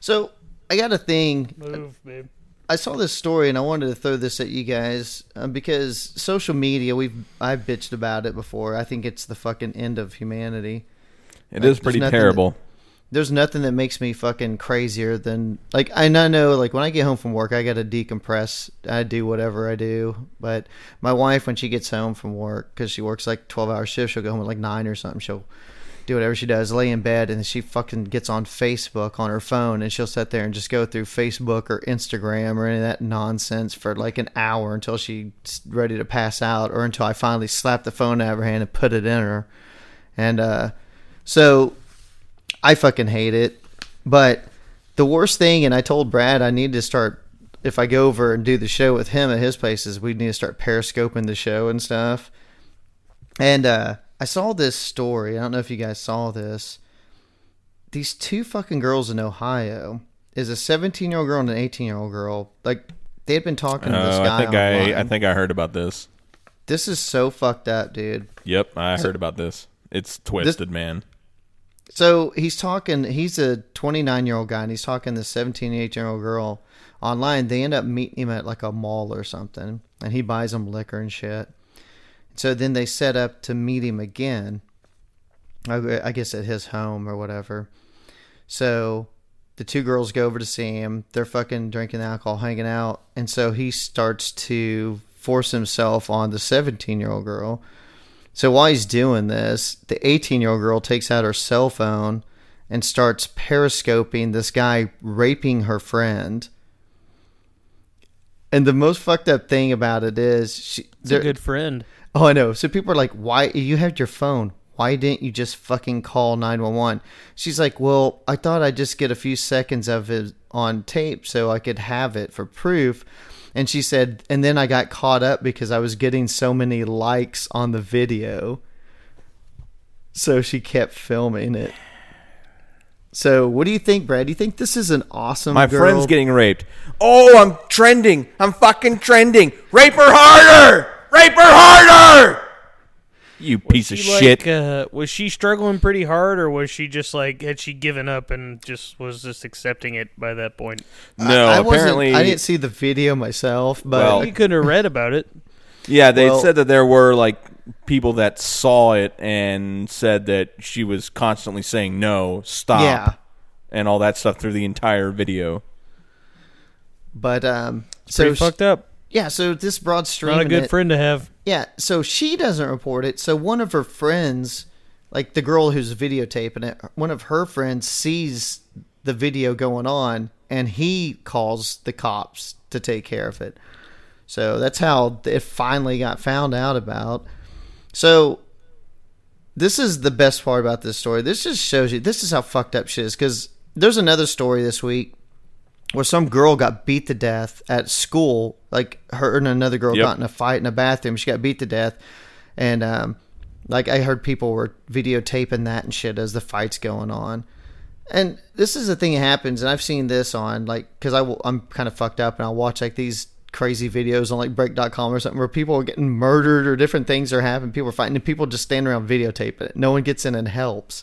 So I got a thing. Move, babe. I saw this story and I wanted to throw this at you guys uh, because social media. We've I've bitched about it before. I think it's the fucking end of humanity. It Like, is pretty there's nothing terrible. There's nothing that makes me fucking crazier than like I know- know like when I get home from work I got to decompress. I do whatever I do, but my wife when she gets home from work because she works like twelve hour shifts, she'll go home at like nine or something. She'll do whatever she does, lay in bed, and she fucking gets on Facebook on her phone, and she'll sit there and just go through Facebook or Instagram or any of that nonsense for like an hour until she's ready to pass out, or until I finally slap the phone out of her hand and put it in her. And uh, so I fucking hate it. But the worst thing, and I told Brad I need to start if I go over and do the show with him at his places, we need to start periscoping the show and stuff. And uh, I saw this story. I don't know if you guys saw this. These two fucking girls in Ohio is a 17 year old girl and an 18 year old girl. Like they had been talking to this Oh, guy I think I, I think I heard about this. this is so fucked up, dude. Yep, I heard about this. It's twisted, man. So he's talking. He's a 29 year old guy, and he's talking to this 17, 18 year old girl online. They end up meeting him at like a mall or something, and he buys them liquor and shit. So then they set up to meet him again. I I guess at his home or whatever. So the two girls go over to see him. They're fucking drinking alcohol, hanging out, and so he starts to force himself on the 17 year old girl. So while he's doing this, the 18 year old girl takes out her cell phone and starts periscoping this guy raping her friend. And the most fucked up thing about it is she. It's a good friend. Oh, I know. So people are like, "Why you had your phone? Why didn't you just fucking call 911?" She's like, "Well, I thought I'd just get a few seconds of it on tape so I could have it for proof." And she said, "And then I got caught up because I was getting so many likes on the video." So she kept filming it. So, what do you think, Brad? Do you think this is an awesome My girl? friend's getting raped. Oh, I'm trending. I'm fucking trending. Rape her harder. Rape her harder. You piece of like, shit. Uh, was she struggling pretty hard, or was she just like had she given up and just was just accepting it by that point? no, I wasn't- apparently. I didn't see the video myself, but Well, You could have read about it. Yeah, they Well- said that there were like people that saw it and said that she was constantly saying no, stop, yeah. and all that stuff through the entire video. But um, so Pretty fucked up. Yeah, so this broad stream, Not a good friend to have. Yeah, so she doesn't report it. So one of her friends, like the girl who's videotaping it, one of her friends sees the video going on, and he calls the cops to take care of it. So that's how it finally got found out about. So this is the best part about this story. This just shows you this is how fucked up shit is. Because there's another story this week where some girl got beat to death at school. Like her and another girl Yep. got in a fight in a bathroom. She got beat to death, and um, like I heard people were videotaping that and shit as the fight's going on. And this is the thing that happens, and I've seen this on like because I will- I'm kind of fucked up, and I'll watch like these crazy videos on like break.com or something where people are getting murdered or different things are happening. People are fighting, and people just stand around videotaping it. No one gets in and helps.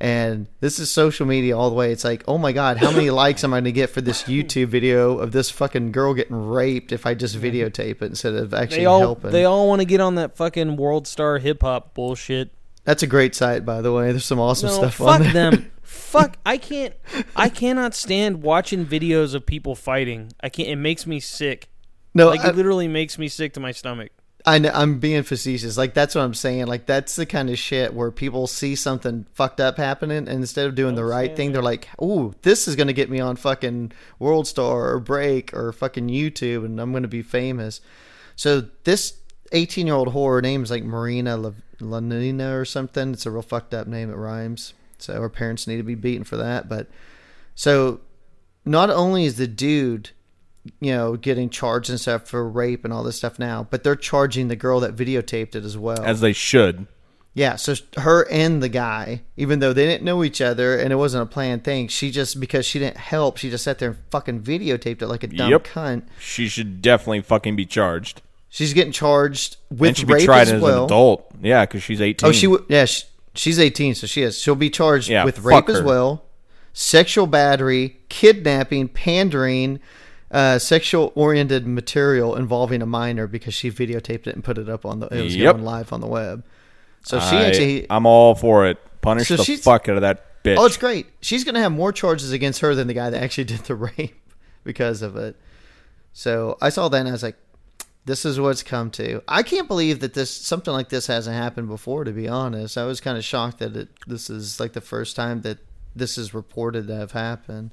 And this is social media all the way. It's like, oh my god, how many likes am I going to get for this YouTube video of this fucking girl getting raped if I just videotape it instead of actually They all helping? they all want to get on that fucking world star hip hop bullshit. That's a great site, by the way. There's some awesome No, stuff on fuck them. fuck. I can't. I cannot stand watching videos of people fighting. I can't. It makes me sick. No, Like I, it literally makes me sick to my stomach. I know, I'm being facetious. Like that's what I'm saying. Like that's the kind of shit where people see something fucked up happening, and instead of doing the right thing, they're like, "Ooh, this is gonna get me on fucking World Star or Break or fucking YouTube, and I'm gonna be famous." So this 18 year old whore her name's like Marina La- Lanina or something. It's a real fucked up name. It rhymes. So her parents need to be beaten for that. But so not only is the dude you know, getting charged and stuff for rape and all this stuff now, but they're charging the girl that videotaped it as well. As they should. yeah, so her and the guy, even though they didn't know each other and it wasn't a planned thing, she just because she didn't help, she just sat there and fucking videotaped it like a dumb Yep. cunt. She should definitely fucking be charged. She's getting charged with and should be rape tried as as well. an adult. Yeah, because she's 18. Oh, she w- yeah, she, She's 18, so she is. She'll be charged Yeah, with rape as well, sexual battery, kidnapping, pandering, uh, sexual oriented material involving a minor because she videotaped it and put it up on the. It was Yep. going live on the web. So she I, actually. I'm all for it. Punish So the fuck out of that bitch. Oh, it's great. She's going to have more charges against her than the guy that actually did the rape because of it. So I saw that and I was like, this is what's come to. I can't believe that this something like this hasn't happened before. To be honest, I was kind of shocked that it, this is like the first time that this is reported to have happened.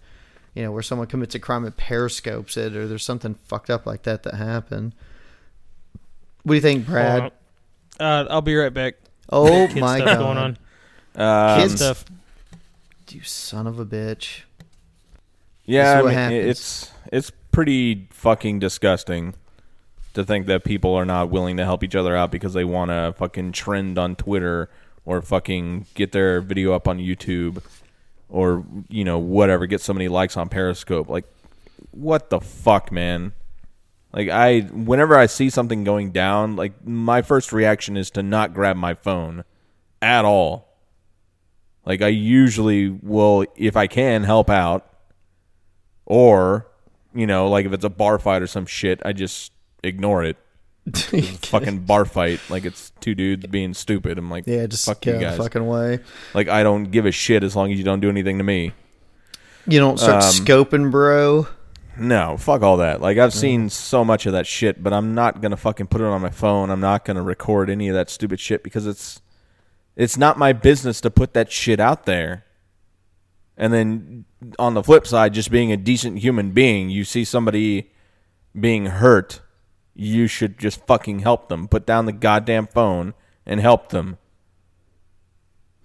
You know, where someone commits a crime and periscopes it, or there's something fucked up like that that happened. What do you think, Brad? Uh, I'll be right back. Oh Kid my stuff god! going on. Um, Kids- Stuff. You son of a bitch! Yeah, I mean, happens. it's it's pretty fucking disgusting to think that people are not willing to help each other out because they want to fucking trend on Twitter or fucking get their video up on YouTube or you know whatever, get so many likes on Periscope. Like, what the fuck, man? Like I, whenever I see something going down, like my first reaction is to not grab my phone at all. Like I usually will, if I can, help out or, you know, like if it's a bar fight or some shit, I just ignore it. fucking bar fight. Like it's two dudes being stupid. I'm like, Yeah, just fuck get you guys. fucking way. Like I don't give a shit as long as you don't do anything to me. You don't start Um, scoping, bro. No, fuck all that. Like I've seen so much of that shit, but I'm not gonna fucking put it on my phone. I'm not gonna record any of that stupid shit because it's it's not my business to put that shit out there. And then on the flip side, just being a decent human being, you see somebody being hurt, you should just fucking help them. Put down the goddamn phone and help them.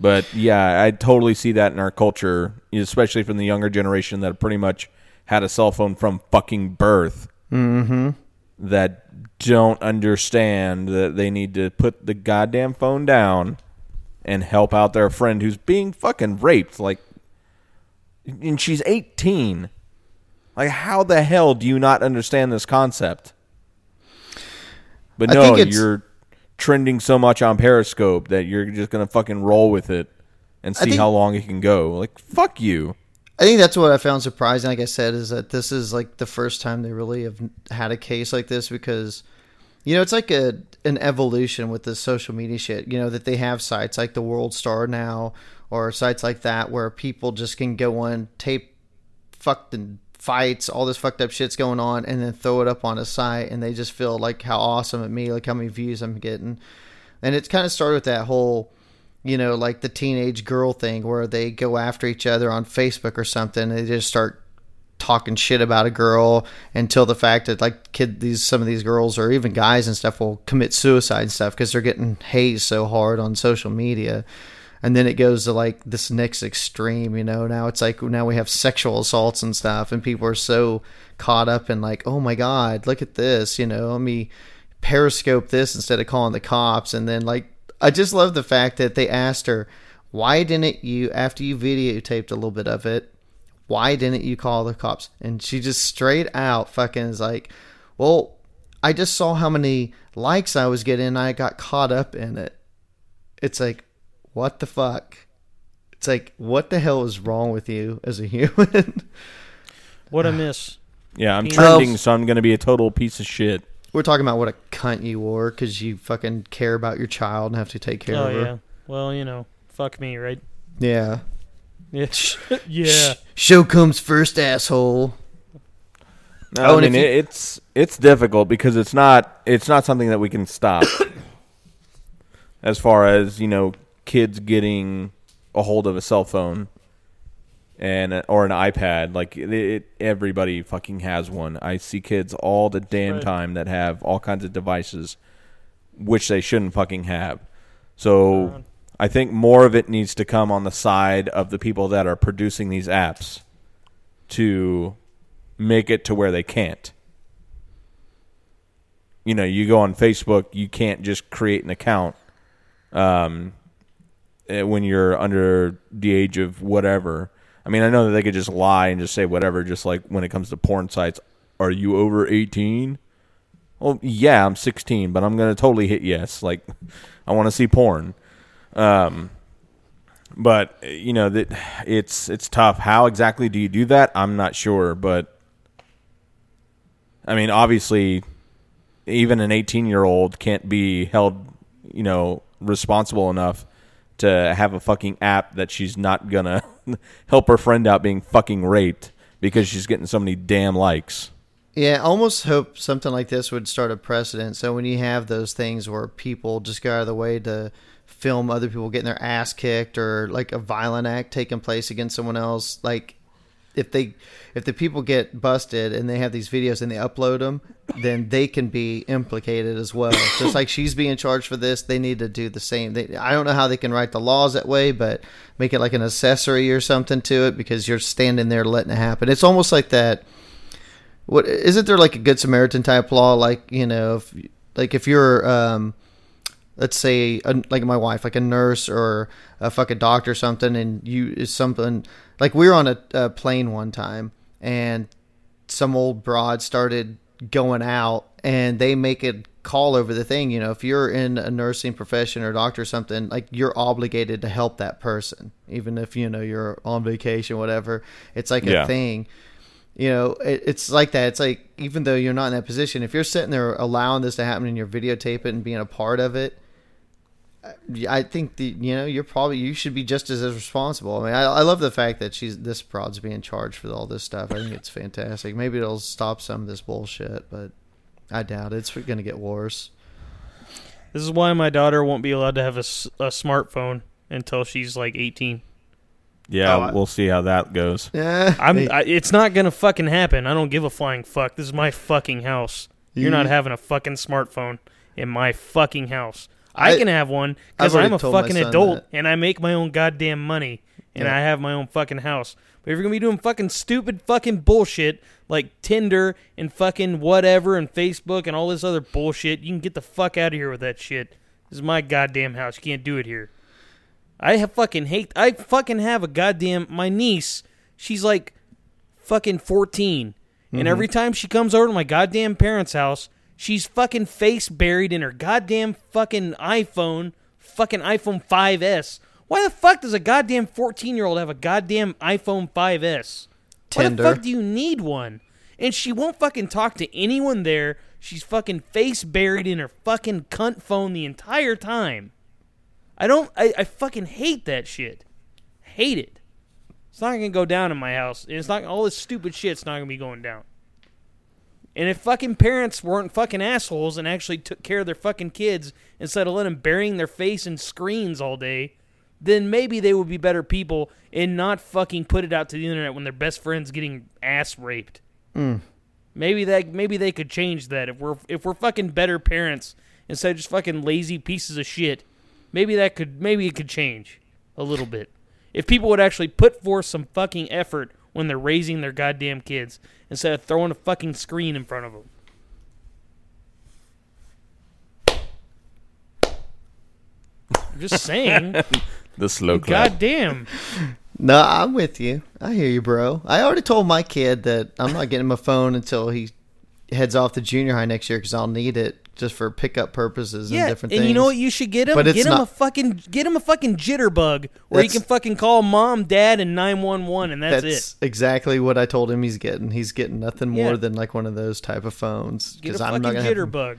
But yeah, I totally see that in our culture, especially from the younger generation that pretty much had a cell phone from fucking birth. Mm-hmm. That don't understand that they need to put the goddamn phone down and help out their friend who's being fucking raped. Like, and she's 18. Like, how the hell do you not understand this concept? But no, you're trending so much on Periscope that you're just gonna fucking roll with it and see think- how long it can go. Like, fuck you. I think that's what I found surprising. Like I said, is that this is like the first time they really have had a case like this because, you know, it's like a an evolution with the social media shit. You know that they have sites like the World Star now or sites like that where people just can go on tape fucking fights, all this fucked up shit's going on, and then throw it up on a site, and they just feel like how awesome at me, like how many views I'm getting, and it's kind of started with that whole you know, like the teenage girl thing where they go after each other on Facebook or something. They just start talking shit about a girl until the fact that like kid these some of these girls or even guys and stuff will commit suicide and stuff because they're getting hazed so hard on social media. And then it goes to like this next extreme, you know. Now it's like now we have sexual assaults and stuff, and people are so caught up in like, oh my god, look at this, you know. Let me periscope this instead of calling the cops. And then like I just love the fact that they asked her, why didn't you after you videotaped a little bit of it, why didn't you call the cops? And she just straight out fucking is like, well, I just saw how many likes I was getting and I got caught up in it. It's like, what the fuck? It's like, what the hell is wrong with you as a human? What a miss. Yeah, I'm Well- trending, so I'm gonna be a total piece of shit. We're talking about what a cunt you were because you fucking care about your child and have to take care Oh of her. yeah. Well, you know, fuck me, right? Yeah. Yeah. yeah. Show comes first, asshole. No, Oh, I mean you- it's it's difficult because it's not it's not something that we can stop. as far as you know, kids getting a hold of a cell phone and or an iPad, like it, it, everybody fucking has one. I see kids all the damn Right. time that have all kinds of devices, which they shouldn't fucking have. So Uh, I think more of it needs to come on the side of the people that are producing these apps to make it to where they can't. You know, you go on Facebook, you can't just create an account um, when you're under the age of whatever. I mean, I know that they could just lie and just say whatever, just like when it comes to porn sites. Are you over 18? Well, yeah, I'm 16, but I'm going to totally hit yes. Like, I want to see porn. Um, But uh, you know that it's it's tough. How exactly do you do that? I'm not sure, but I mean, obviously, even an 18 year old can't be held, you know, responsible enough to have a fucking app that she's not gonna help her friend out being fucking raped because she's getting so many damn likes. Yeah, I almost hope something like this would start a precedent. So when you have those things where people just go out of the way to film other people getting their ass kicked or like a violent act taking place against someone else, like if they if the people get busted and they have these videos and they upload them, then they can be implicated as well. Just like she's being charged for this, they need to do the same. They, I don't know how they can write the laws that way, but make it like an accessory or something to it because you're standing there letting it happen. It's almost like that. What isn't there like a good Samaritan type law? Like you know, if, like if you're um, let's say a, like my wife like a nurse or a fucking doctor or something and you is something like we were on a, a plane one time and some old broad started going out and they make a call over the thing you know if you're in a nursing profession or doctor or something like you're obligated to help that person even if you know you're on vacation whatever. It's like Yeah. a thing. You know it, it's like that. It's like even though you're not in that position if you're sitting there allowing this to happen and you're videotaping and being a part of it I think the you know you're probably you should be just as, as responsible. I mean, I, I love the fact that she's this broad's being charged for all this stuff. I think it's fantastic. Maybe it'll stop some of this bullshit, but I doubt it. it's going to get worse. This is why my daughter won't be allowed to have a, a smartphone until she's like 18. Yeah, Oh, I- we'll see how that goes. Yeah, I'm. I, it's not gonna fucking happen. I don't give a flying fuck. This is my fucking house. You're not having a fucking smartphone in my fucking house. I, I- can have one because I'm a fucking adult that. and I make my own goddamn money and Yeah. I have my own fucking house. But if you're gonna be doing fucking stupid fucking bullshit like Tinder and fucking whatever and Facebook and all this other bullshit, you can get the fuck out of here with that shit. This is my goddamn house. You can't do it here. I have fucking hate. I fucking have a goddamn. My niece, she's like fucking 14. And every time she comes over to my goddamn parents' house, she's fucking face buried in her goddamn fucking iPhone, fucking iPhone 5S. Why the fuck does a goddamn 14 year old have a goddamn iPhone 5S? Why the fuck do you need one? And she won't fucking talk to anyone there. She's fucking face buried in her fucking cunt phone the entire time. I don't. I, I fucking hate that shit. Hate it. It's not gonna go down in my house. It's not all this stupid shit's not gonna be going down. And if fucking parents weren't fucking assholes and actually took care of their fucking kids instead of letting them burying their face in screens all day, then maybe they would be better people and not fucking put it out to the internet when their best friend's getting ass raped. Hmm. Maybe that maybe they could change that if we're if we're fucking better parents instead of just fucking lazy pieces of shit. Maybe that could maybe it could change a little bit. If people would actually put forth some fucking effort when they're raising their goddamn kids instead of throwing a fucking screen in front of them. I'm just saying. The slow clap. goddamn. No, I'm with you. I hear you, bro. I already told my kid that I'm not getting him a phone until he heads off to junior high next year because I'll need it just for pickup purposes Yeah, and different and things. you know what you should get him? But it's get him a not- fucking get him a fucking jitterbug where he can fucking call mom, dad, and nine one one, and that's, That's it. exactly what I told him he's getting. He's getting nothing more Yeah. than like one of those type of phones Get a I'm fucking not gonna have him- jitterbug.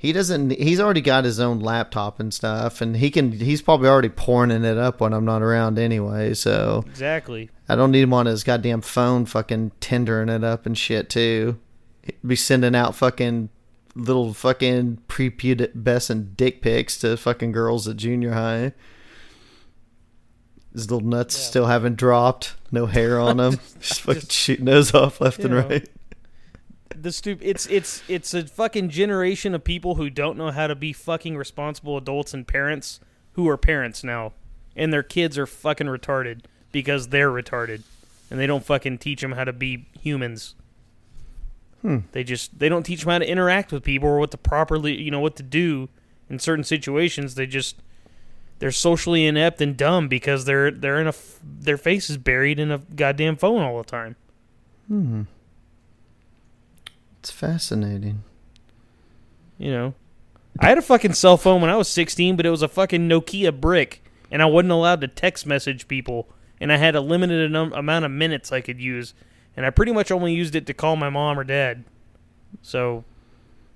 He doesn't. He's already got his own laptop and stuff, and he can. He's probably already porning it up when I'm not around anyway. So Exactly. I don't need him on his goddamn phone, fucking Tindering it up and shit too. He'd be sending out fucking little fucking prepubescent dick pics to fucking girls at junior high. His little nuts still haven't dropped, no hair on them, just fucking shooting those off left and know. right. The stup- it's it's it's a fucking generation of people who don't know how to be fucking responsible adults and parents who are parents now, and their kids are fucking retarded because they're retarded, and they don't fucking teach them how to be humans. They just they don't teach them how to interact with people or what to properly you know what to do in certain situations. They just they're socially inept and dumb because they're they're in a f- their face is buried in a goddamn phone all the time. Hmm. It's fascinating. You know, I had a fucking cell phone when I was 16, but it was a fucking Nokia brick. and I wasn't allowed to text message people, and I had a limited amount of minutes I could use, and I pretty much only used it to call my mom or dad. So,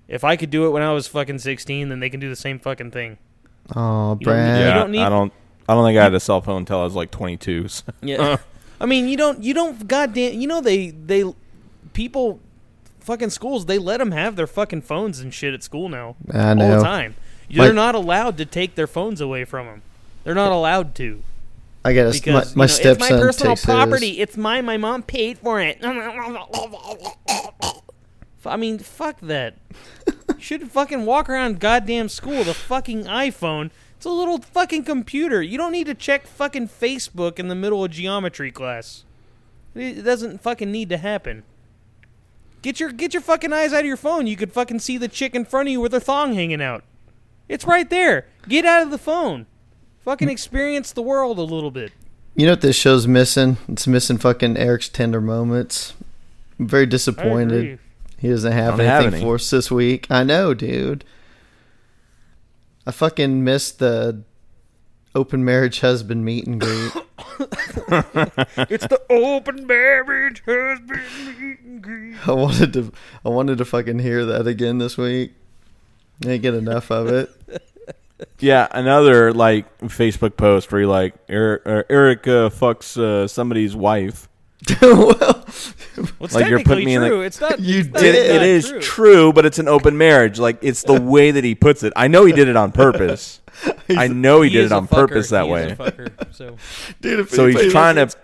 if I could do it when I was fucking 16, then they can do the same fucking thing. Oh, You don't need- Brad. you Yeah, don't need- I don't. I don't think I had a cell phone until I was like 22. so- Yeah. I mean, you don't you don't goddamn you know they they people fucking schools they let them have their fucking phones and shit at school now I all know. the time. They're not allowed to take their phones away from them. They're not allowed to I got my, my you know, it's my personal takes his. property. It's mine. My mom paid for it. I mean, fuck that. you should fucking walk around goddamn school with a fucking iPhone. It's a little fucking computer. You don't need to check fucking Facebook in the middle of geometry class. It doesn't fucking need to happen. Get your get your fucking eyes out of your phone. You could fucking see the chick in front of you with her thong hanging out. It's right there. Get out of the phone. Fucking experience the world a little bit. You know what this show's missing? It's missing fucking Eric's tender moments. I'm very disappointed. He doesn't have anything have any. for us this week. I know, dude. I fucking missed the open marriage husband meet and greet. It's the open marriage husband meet and greet. I wanted to I wanted to fucking hear that again this week. I didn't get enough of it. Yeah, another like Facebook post where you like Eric, uh, Eric uh, fucks uh, somebody's wife. well, Well, it's Like, you're putting me in the- true. it's not. You it's did It, it not is true. true. but it's an open marriage. Like it's the way that he puts it. I know he did it on purpose. I know he, did it on fucker. purpose that He is way. a fucker, so dude, if So he's trying to listens-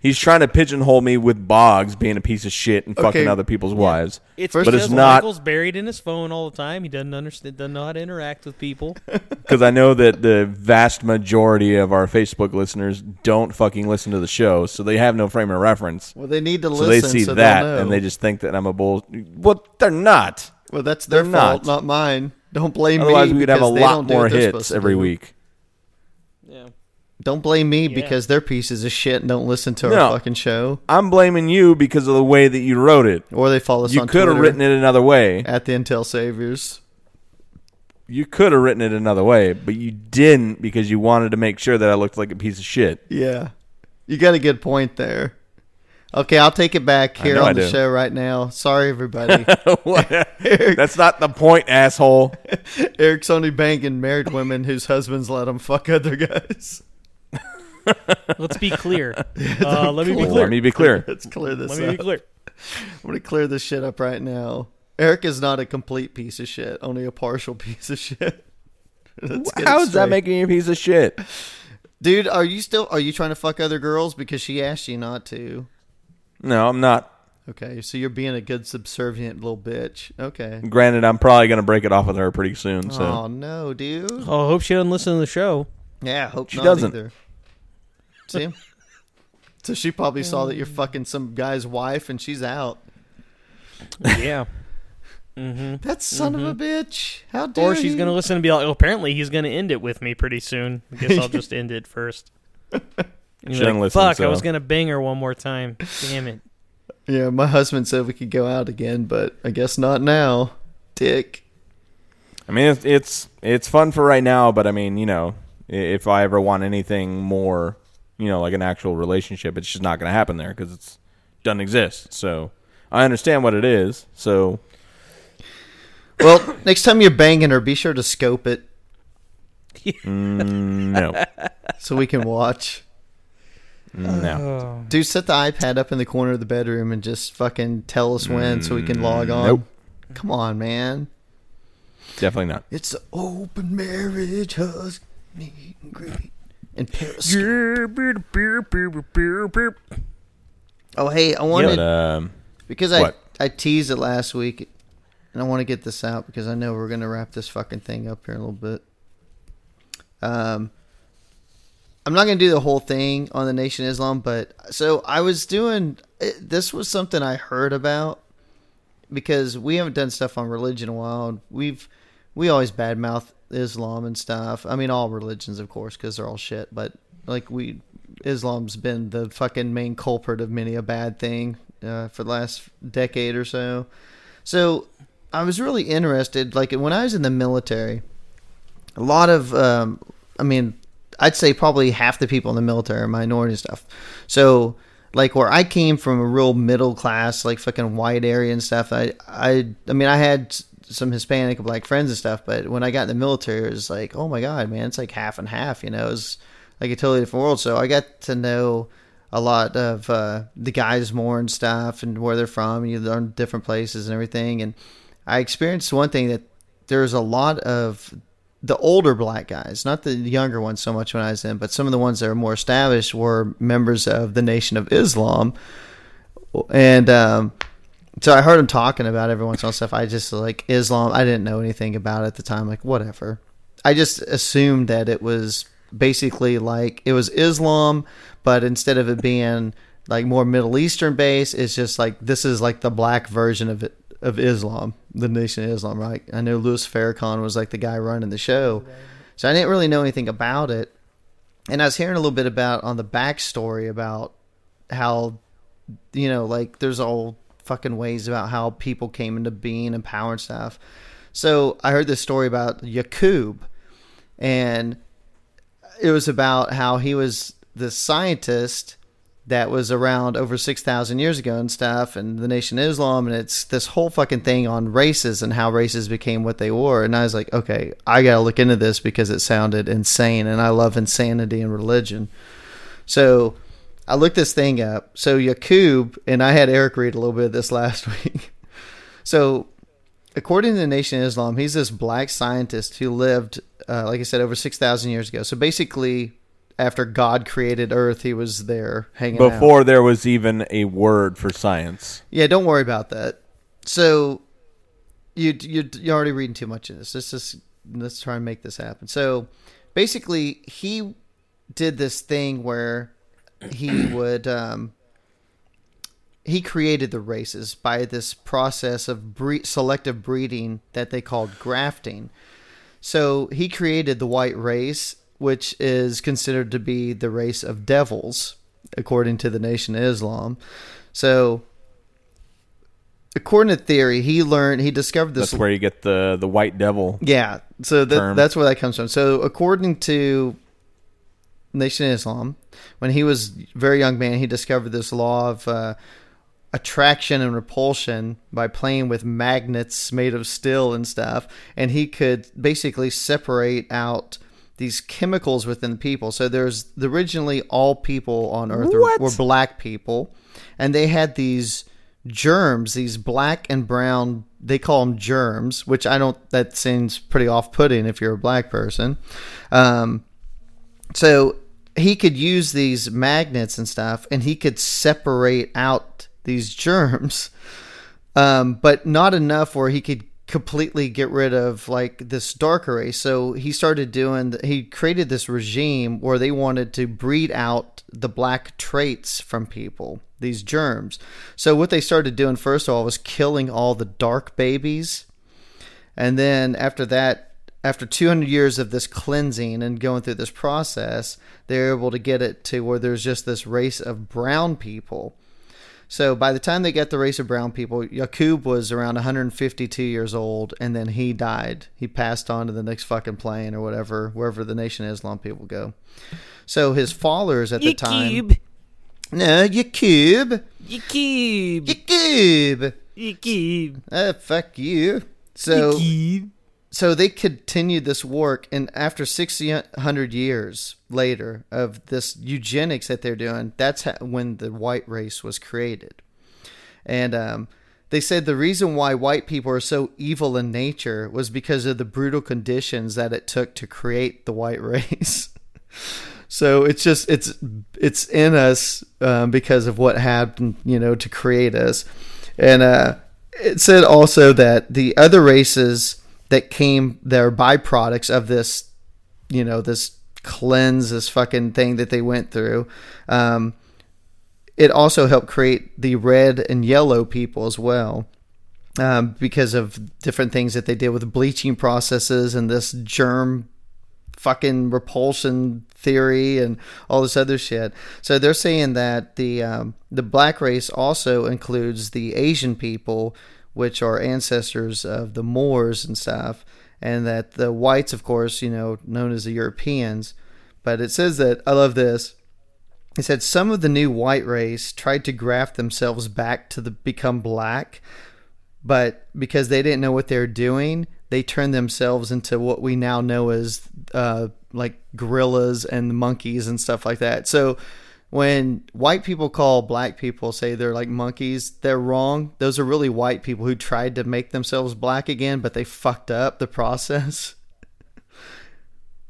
he's trying to pigeonhole me with Boggs being a piece of shit and fucking Okay. other people's wives. it's First- But because it's not- Michael's buried in his phone all the time. He doesn't understand. Doesn't know how to interact with people. Because I know that the vast majority of our Facebook listeners don't fucking listen to the show, so they have no frame of reference. Well, they need to So listen. they see so that they'll know. and they just think that I'm a bull. Well, they're not. Well, that's their they're fault, not. not mine. Don't blame Otherwise, me. we could have a because they lot don't do more they're hits supposed to every do. week. Don't blame me Yeah. because they're pieces of shit and don't listen to No. our fucking show. I'm blaming you because of the way that you wrote it. Or they follow us on Twitter. You could have written it another way. at the Intel Saviors. You could have written it another way, but you didn't because you wanted to make sure that I looked like a piece of shit. Yeah. You got a good point there. Okay, I'll take it back here on I the do. show right now. Sorry, everybody. That's not the point, asshole. Eric's only banging married women whose husbands let them fuck other guys. Let's be clear. Uh, let me be Let clear. me be clear. Let's clear this Let me up. be clear. I'm going to clear this shit up right now. Eric is not a complete piece of shit, only a partial piece of shit. Let's get it How is that making you a piece of shit? Dude, are you still are you trying to fuck other girls because she asked you not to? No, I'm not. Okay, so you're being a good subservient little bitch. Okay. Granted, I'm probably going to break it off with her pretty soon. So Oh no, dude. Oh, I hope she doesn't listen to the show. Yeah, I hope She not doesn't. either. See? so she probably saw that you're fucking some guy's wife and she's out. Yeah. hmm That son of a bitch. How dare Or she's you? gonna listen and be like, "Oh, apparently he's gonna end it with me pretty soon. I guess I'll just end it first. And you're Shouldn't like, listen, Fuck! I was gonna bang her one more time. Damn it. Yeah, my husband said we could go out again, but I guess not now. Dick. I mean, it's, it's it's fun for right now, but I mean, you know, if I ever want anything more, you know, like an actual relationship, it's just not going to happen there because it's doesn't exist. So I understand what it is. So Well, next time you're banging her, be sure to scope it mm, no, so we can watch. no, Oh. Dude, set the iPad up in the corner of the bedroom and just fucking tell us when so we can log on. nope. Come on, man. definitely not. It's the open marriage husband meet and greet and Periscope. Oh, hey, I wanted But, um, because I what? I teased it last week, and I want to get this out because I know we're gonna wrap this fucking thing up here in a little bit. Um, I'm not gonna do the whole thing on the Nation of Islam, but so I was doing. It, this was something I heard about because we haven't done stuff on religion in a while. And we've we always badmouth Islam and stuff. I mean, all religions, of course, because they're all shit. But like we, Islam's been the fucking main culprit of many a bad thing uh, for the last decade or so. So I was really interested. Like when I was in the military, a lot of, um, I mean, I'd say probably half the people in the military are minority stuff. So like where I came from a real middle class, like fucking white area and stuff. I I I mean I had some Hispanic and black friends and stuff, but when I got in the military, it was like, oh my god, man, it's like half and half. You know, it was like a totally different world. So I got to know a lot of uh, the guys more and stuff, and where they're from. And you learn different places and everything. And I experienced one thing that there's a lot of the older black guys, not the younger ones so much when I was in, but some of the ones that are more established were members of the Nation of Islam. And um, so I heard him talking about every once in a while stuff. I just like Islam. I didn't know anything about it at the time. Like whatever. I just assumed that it was basically like it was Islam, but instead of it being like more Middle Eastern based, it's just like this is like the black version of it of Islam, the Nation of Islam, right? I know Louis Farrakhan was like the guy running the show, so I didn't really know anything about it. And I was hearing a little bit about on the backstory about how, you know, like there's all fucking ways about how people came into being and power and stuff. So I heard this story about Yakub, and it was about how he was the scientist that was around over 6,000 years ago and stuff, and the Nation of Islam, and it's this whole fucking thing on races and how races became what they were. And I was like, okay, I gotta look into this because it sounded insane, and I love insanity and religion. So I looked this thing up. So Yakub, and I had Eric read a little bit of this last week. so, according to the Nation of Islam, he's this black scientist who lived, uh, like I said, over 6,000 years ago. So basically, after God created Earth, he was there hanging out. Before there was even a word for science. Yeah, don't worry about that. So you you you're already reading too much in this. Let's just let's try and make this happen. So basically, he did this thing where he would um, he created the races by this process of bre- selective breeding that they called grafting. So he created the white race which is considered to be the race of devils, according to the Nation of Islam. So, according to theory, he learned he discovered this. That's where you get the the white devil. Yeah, so that, that's where that comes from. So, according to Nation of Islam, when he was a very young man, he discovered this law of uh, attraction and repulsion by playing with magnets made of steel and stuff, and he could basically separate out these chemicals within people. So there's originally all people on Earth were, were black people, and they had these germs, these black and brown. They call them germs, which I don't. That seems pretty off-putting if you're a black person. Um, so he could use these magnets and stuff, and he could separate out these germs, um, but not enough where he could completely get rid of like this dark race. So he started doing. He created this regime where they wanted to breed out the black traits from people, these germs. So what they started doing first of all was killing all the dark babies, and then after that after 200 years of this cleansing and going through this process, they're able to get it to where there's just this race of brown people. So by the time they got the race of brown people, Yakub was around 152 years old, and then he died. He passed on to the next fucking plane or whatever, wherever the Nation of Islam people go. So his followers at the time, no, Yakub, Yakub. Yakub, Yakub. uh, fuck you. So so they continued this work and after 600 years later of this eugenics that they're doing that's how, when the white race was created. And um, they said the reason why white people are so evil in nature was because of the brutal conditions that it took to create the white race. So it's just it's it's in us um, because of what happened you know to create us. And uh, it said also that the other races that came they're byproducts of this you know this cleanse this fucking thing that they went through um, it also helped create the red and yellow people as well um, because of different things that they did with bleaching processes and this germ fucking repulsion theory and all this other shit. So they're saying that the um, the black race also includes the Asian people, which are ancestors of the Moors and stuff, and that the whites, of course, you know, known as the Europeans. but it says that I love this. It said some of the new white race tried to graft themselves back to the become black, but because they didn't know what they were doing, they turned themselves into what we now know as uh, like gorillas and monkeys and stuff like that. So when white people call black people say they're like monkeys, they're wrong. Those are really white people who tried to make themselves black again, but they fucked up the process.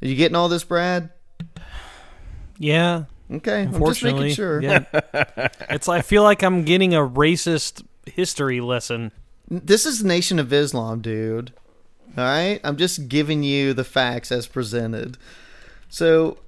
Are you getting all this, Brad? Yeah, Okay, I'm just making sure. Yeah. it's I feel like I'm getting a racist history lesson. This is the Nation of Islam, dude. All right, I'm just giving you the facts as presented. So,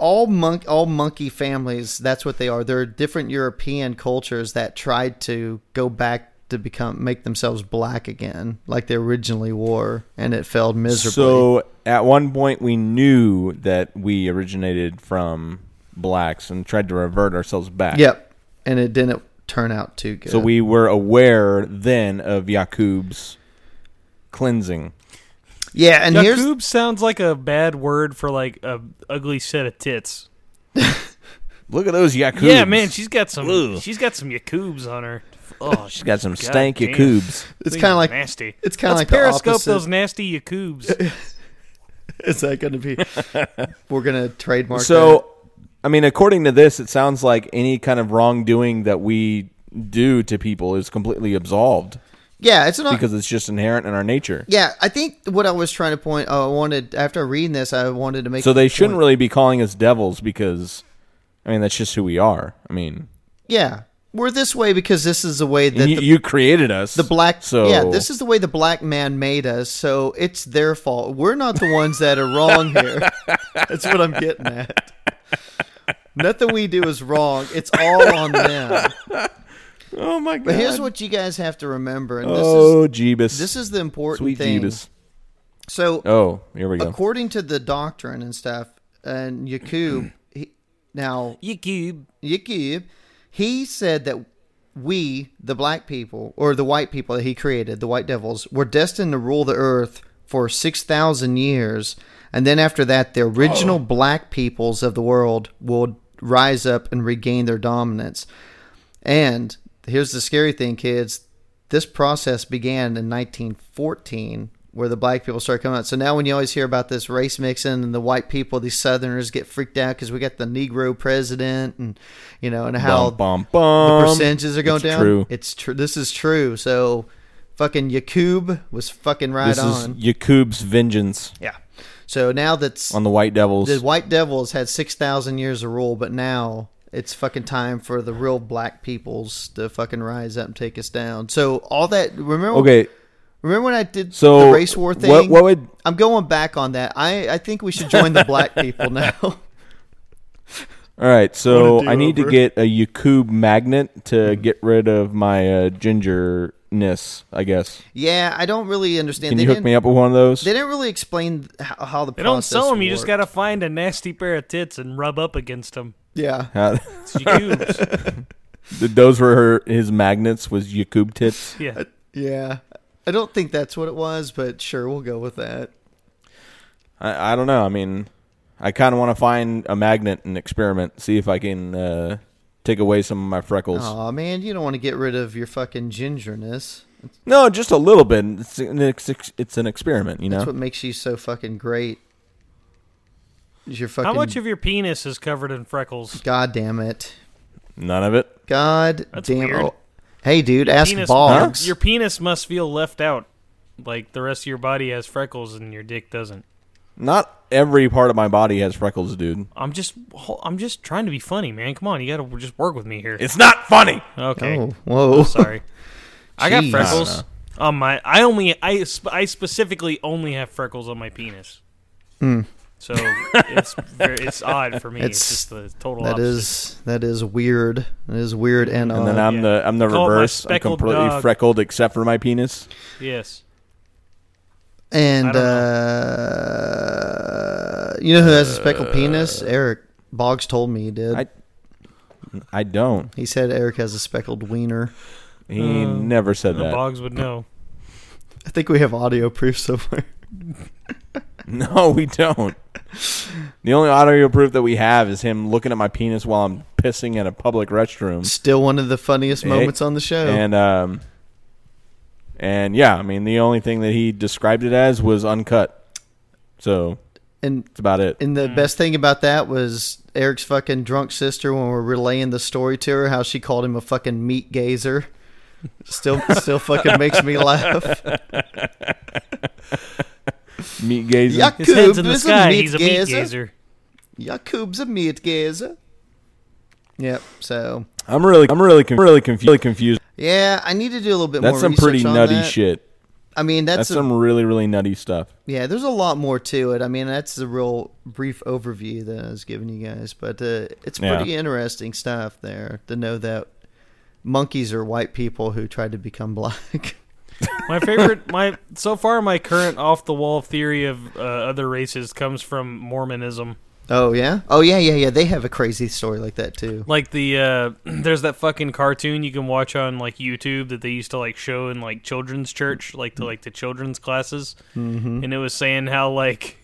all monk, all monkey families, that's what they are. They're different European cultures that tried to go back to become make themselves black again, like they originally were, and it failed miserably. So at one point we knew that we originated from blacks and tried to revert ourselves back. yep, and it didn't turn out too good. So we were aware then of Yakub's cleansing. Yeah, and here's Yakub sounds like a bad word for like a ugly set of tits. Look at those Yakubs. Yeah, man, she's got some. Ugh. She's got some Yakubs on her. Oh, she's got some God stank damn. Yakubs. it's kind of like nasty. it's kind of like periscope opposite. those nasty Yakubs. Is that going to be? We're going to trademark. that. So, I mean, according to this, it sounds like any kind of wrongdoing that we do to people is completely absolved yeah, it's not because it's just inherent in our nature. Yeah, I think what I was trying to point. Uh, I wanted after reading this, I wanted to make. So they shouldn't point. really be calling us devils because, I mean, that's just who we are. I mean, Yeah, we're this way because this is the way that you, the, you created us. the black. So yeah, this is the way the black man made us. So it's their fault. We're not the ones that are wrong here. That's what I'm getting at. Nothing we do is wrong. It's all on them. Oh my god! But here's what you guys have to remember, and this oh, is Jeebus. this is the important sweet thing. Jeebus. So Oh, here we go. according to the doctrine and stuff, and Yakub, he, now Yakub. Yakub, he said that we, the black people, or the white people that he created, the white devils, were destined to rule the earth for 6,000 years. And then after that, the original oh. black peoples of the world will rise up and regain their dominance. And here's the scary thing, kids. This process began in 1914, where the black people started coming out. So now, when you always hear about this race mixing and the white people, these Southerners get freaked out because we got the Negro president, and you know, and how bum, bum, bum. the percentages are going It's down. True. It's true. This is true. So, fucking Yakub was fucking right this on. is Yakub's vengeance yeah. So now that's on the White Devils. the White Devils had six thousand years of rule, but now it's fucking time for the real black peoples to fucking rise up and take us down. So all that remember okay, remember when I did so the race war thing? What, what would I'm going back on that. I, I think we should join the black people now. all right? So I a I need to get a Yakub magnet to get rid of my uh, gingerness. I guess. yeah, I don't really understand. Can they you hook me up with one of those? They didn't really explain how, how the They don't sell them. You just got to find a nasty pair of tits and rub up against them. Yeah. How- It's Yakubs. those were her, his magnets. Was Yakub tits? yeah. Yeah. I don't think that's what it was, but sure, we'll go with that. I, I don't know. I mean, I kind of want to find a magnet and experiment, see if I can uh, take away some of my freckles. Oh man, you don't want to get rid of your fucking gingerness. No, just a little bit. It's an, ex- it's an experiment, you know. That's what makes you so fucking great. Is your fucking How much of your penis is covered in freckles? God damn it. None of it. God That's damn weird. oh. Hey dude, ask penis, Boggs. Your penis must feel left out. Like the rest of your body has freckles and your dick doesn't. Not every part of my body has freckles, dude. I'm just I'm just trying to be funny, man. Come on, you got to just work with me here. It's not funny. Okay. Oh, whoa. Sorry. I got Jeez. freckles on my. I only. I. I specifically only have freckles on my penis. Hmm. So it's very, it's odd for me. It's, It's- just the total That opposite. is that is weird. That is weird and, And then. I'm yeah. the I'm the Call reverse. I'm completely dog. freckled except for my penis. yes. and uh, you know who has a speckled penis? Eric Boggs told me he did. I- I don't. he said Eric has a speckled wiener. He Uh, never said that. Boggs would know. I think we have audio proof somewhere. No, we don't. The only audio proof that we have is him looking at my penis while I'm pissing in a public restroom. Still one of the funniest Hey, moments on the show. And um, and yeah, I mean the only thing that he described it as was uncut. So and that's about it. and the Mm. best thing about that was Eric's fucking drunk sister when we're relaying the story to her, how she called him a fucking meat gazer. Still, still fucking makes me laugh. Meat gazing. Yuck. His head's in the Yakub is a sky. meat He's a meat gazer. gazer. Yakub's a meat gazer. Yep. So I'm really, I'm really, con- really confused. Really confused. yeah, I need to do a little bit That's more. That's some research pretty nutty that. shit. I mean, that's, That's a- some really, really nutty stuff. Yeah, there's a lot more to it. I mean, that's the real brief overview that I was giving you guys, but uh, it's Yeah. pretty interesting stuff there to know that monkeys are white people who tried to become black. My favorite, my so far, my current off the wall theory of uh, other races comes from Mormonism. oh yeah, oh yeah, yeah, yeah. They have a crazy story like that too. Like the uh, there's that fucking cartoon you can watch on like YouTube that they used to like show in like children's church, like to like the children's classes, mm-hmm. and it was saying how like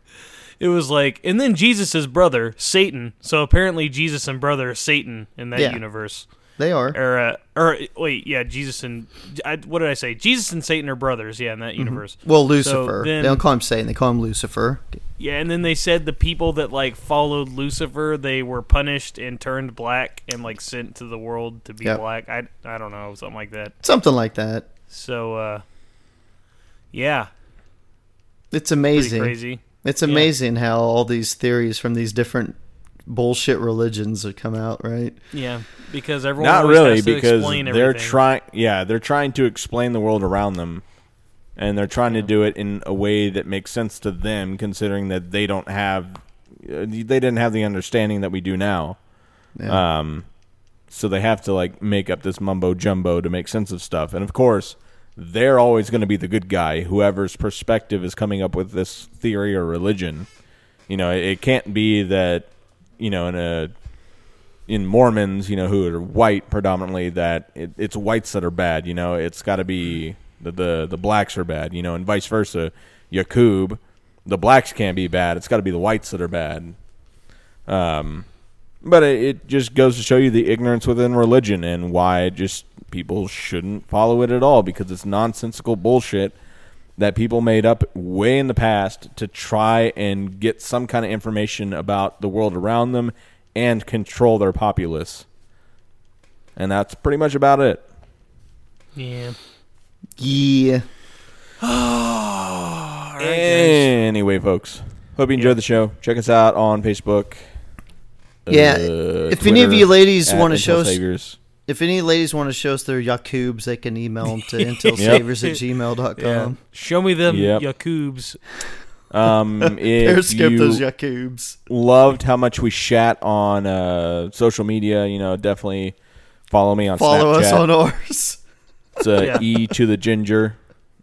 it was like, and then Jesus' brother Satan. So apparently Jesus and brother Satan in that Yeah. universe. They are. Or, uh, or wait, yeah, Jesus and I, what did I say? Jesus and Satan are brothers. Yeah, in that universe. Well, Lucifer. then- they don't call him Satan. They call him Lucifer. Yeah, and then they said the people that like followed Lucifer, they were punished and turned black and like sent to the world to be Yep. black. I I don't know, something like that. Something like that. So uh yeah, It's pretty amazing. crazy. It's amazing how all these theories from these different bullshit religions have come out, right? Yeah, because everyone Not really, has to because explain they're trying. Yeah, they're trying to explain the world around them, and they're trying to do it in a way that makes sense to them, considering that they don't have, uh, they didn't have the understanding that we do now. Yeah. Um, so they have to like make up this mumbo jumbo to make sense of stuff, and of course, they're always going to be the good guy, whoever's perspective is coming up with this theory or religion. You know, it, it can't be that you know in a in Mormons, you know, who are white predominantly, that it, it's whites that are bad. You know, it's got to be the, the the blacks are bad. You know, and vice versa. Yakub, the blacks can't be bad. It's got to be the whites that are bad. Um, but it, it just goes to show you the ignorance within religion and why just people shouldn't follow it at all because it's nonsensical bullshit that people made up way in the past to try and get some kind of information about the world around them and control their populace. And that's pretty much about it. Yeah. Yeah. Anyway, folks, hope you enjoyed the show. Check us out on Facebook. Yeah, uh, if any of you ladies wanna show us- Saviors. If any ladies want to show us their Yakubs, they can email them to intelsavers at gmail.com. Yeah. Show me them Yep. Yakubs. Um, if Periscope you those Yakubs. loved how much we chat on uh, social media, you know, definitely follow me on Follow Snapchat. us on ours. It's uh, Yeah. E to the ginger.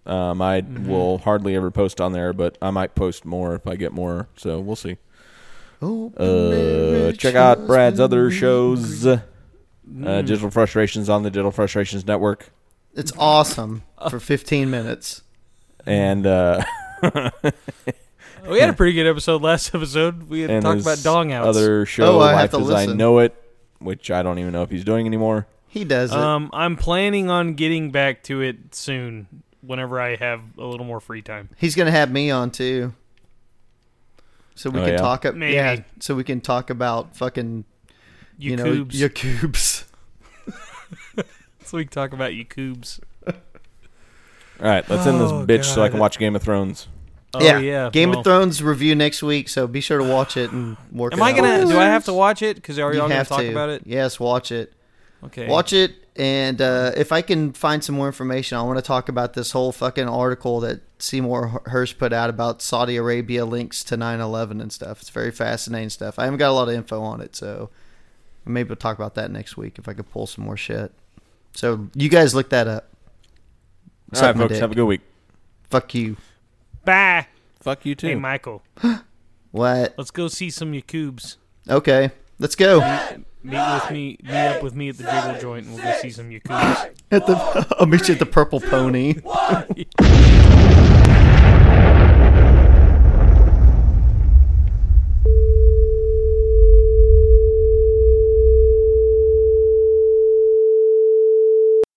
Um, I will hardly ever post on there, but I might post more if I get more. So we'll see. Oh, Uh, check out Brad's other shows. Uh, Digital Frustrations on the Digital Frustrations Network, It's awesome for 15 minutes. and uh, We had a pretty good episode last episode. We had and talked about his dong outs. Other show, Oh, I have to as I listen. Know It, which I don't even know if he's doing anymore. He does it. Um, I'm planning on getting back to it soon, whenever I have a little more free time. He's going to have me on too. So we Oh, can yeah? talk ab- Maybe. yeah, so we can talk about fucking you know Yakubs. Yakubs. so we can talk about Yakubs. All right, let's end this Oh, bitch so I God. can watch Game of Thrones. Oh yeah. yeah, Game well, of Thrones review next week, so be sure to watch it and work Am it I out. gonna? Do I have to watch it? Because are You y'all gonna have talk to. about it? Yes, watch it. Okay. Watch it, and uh, if I can find some more information, I want to talk about this whole fucking article that Seymour Hersh put out about Saudi Arabia links to 9/11 and stuff. It's very fascinating stuff. I haven't got a lot of info on it, so maybe we'll talk about that next week if I could pull some more shit. So you guys look that up. All Suck right, folks, dick. have a good week. Fuck you. Bye. Fuck you too. Hey, Michael. What? Let's go see some Yakubs. Okay, let's go. Meet with me. Meet up with me at the Jiggle Joint, and we'll go see some Yakubs. At the, I'll meet you at the Purple Pony.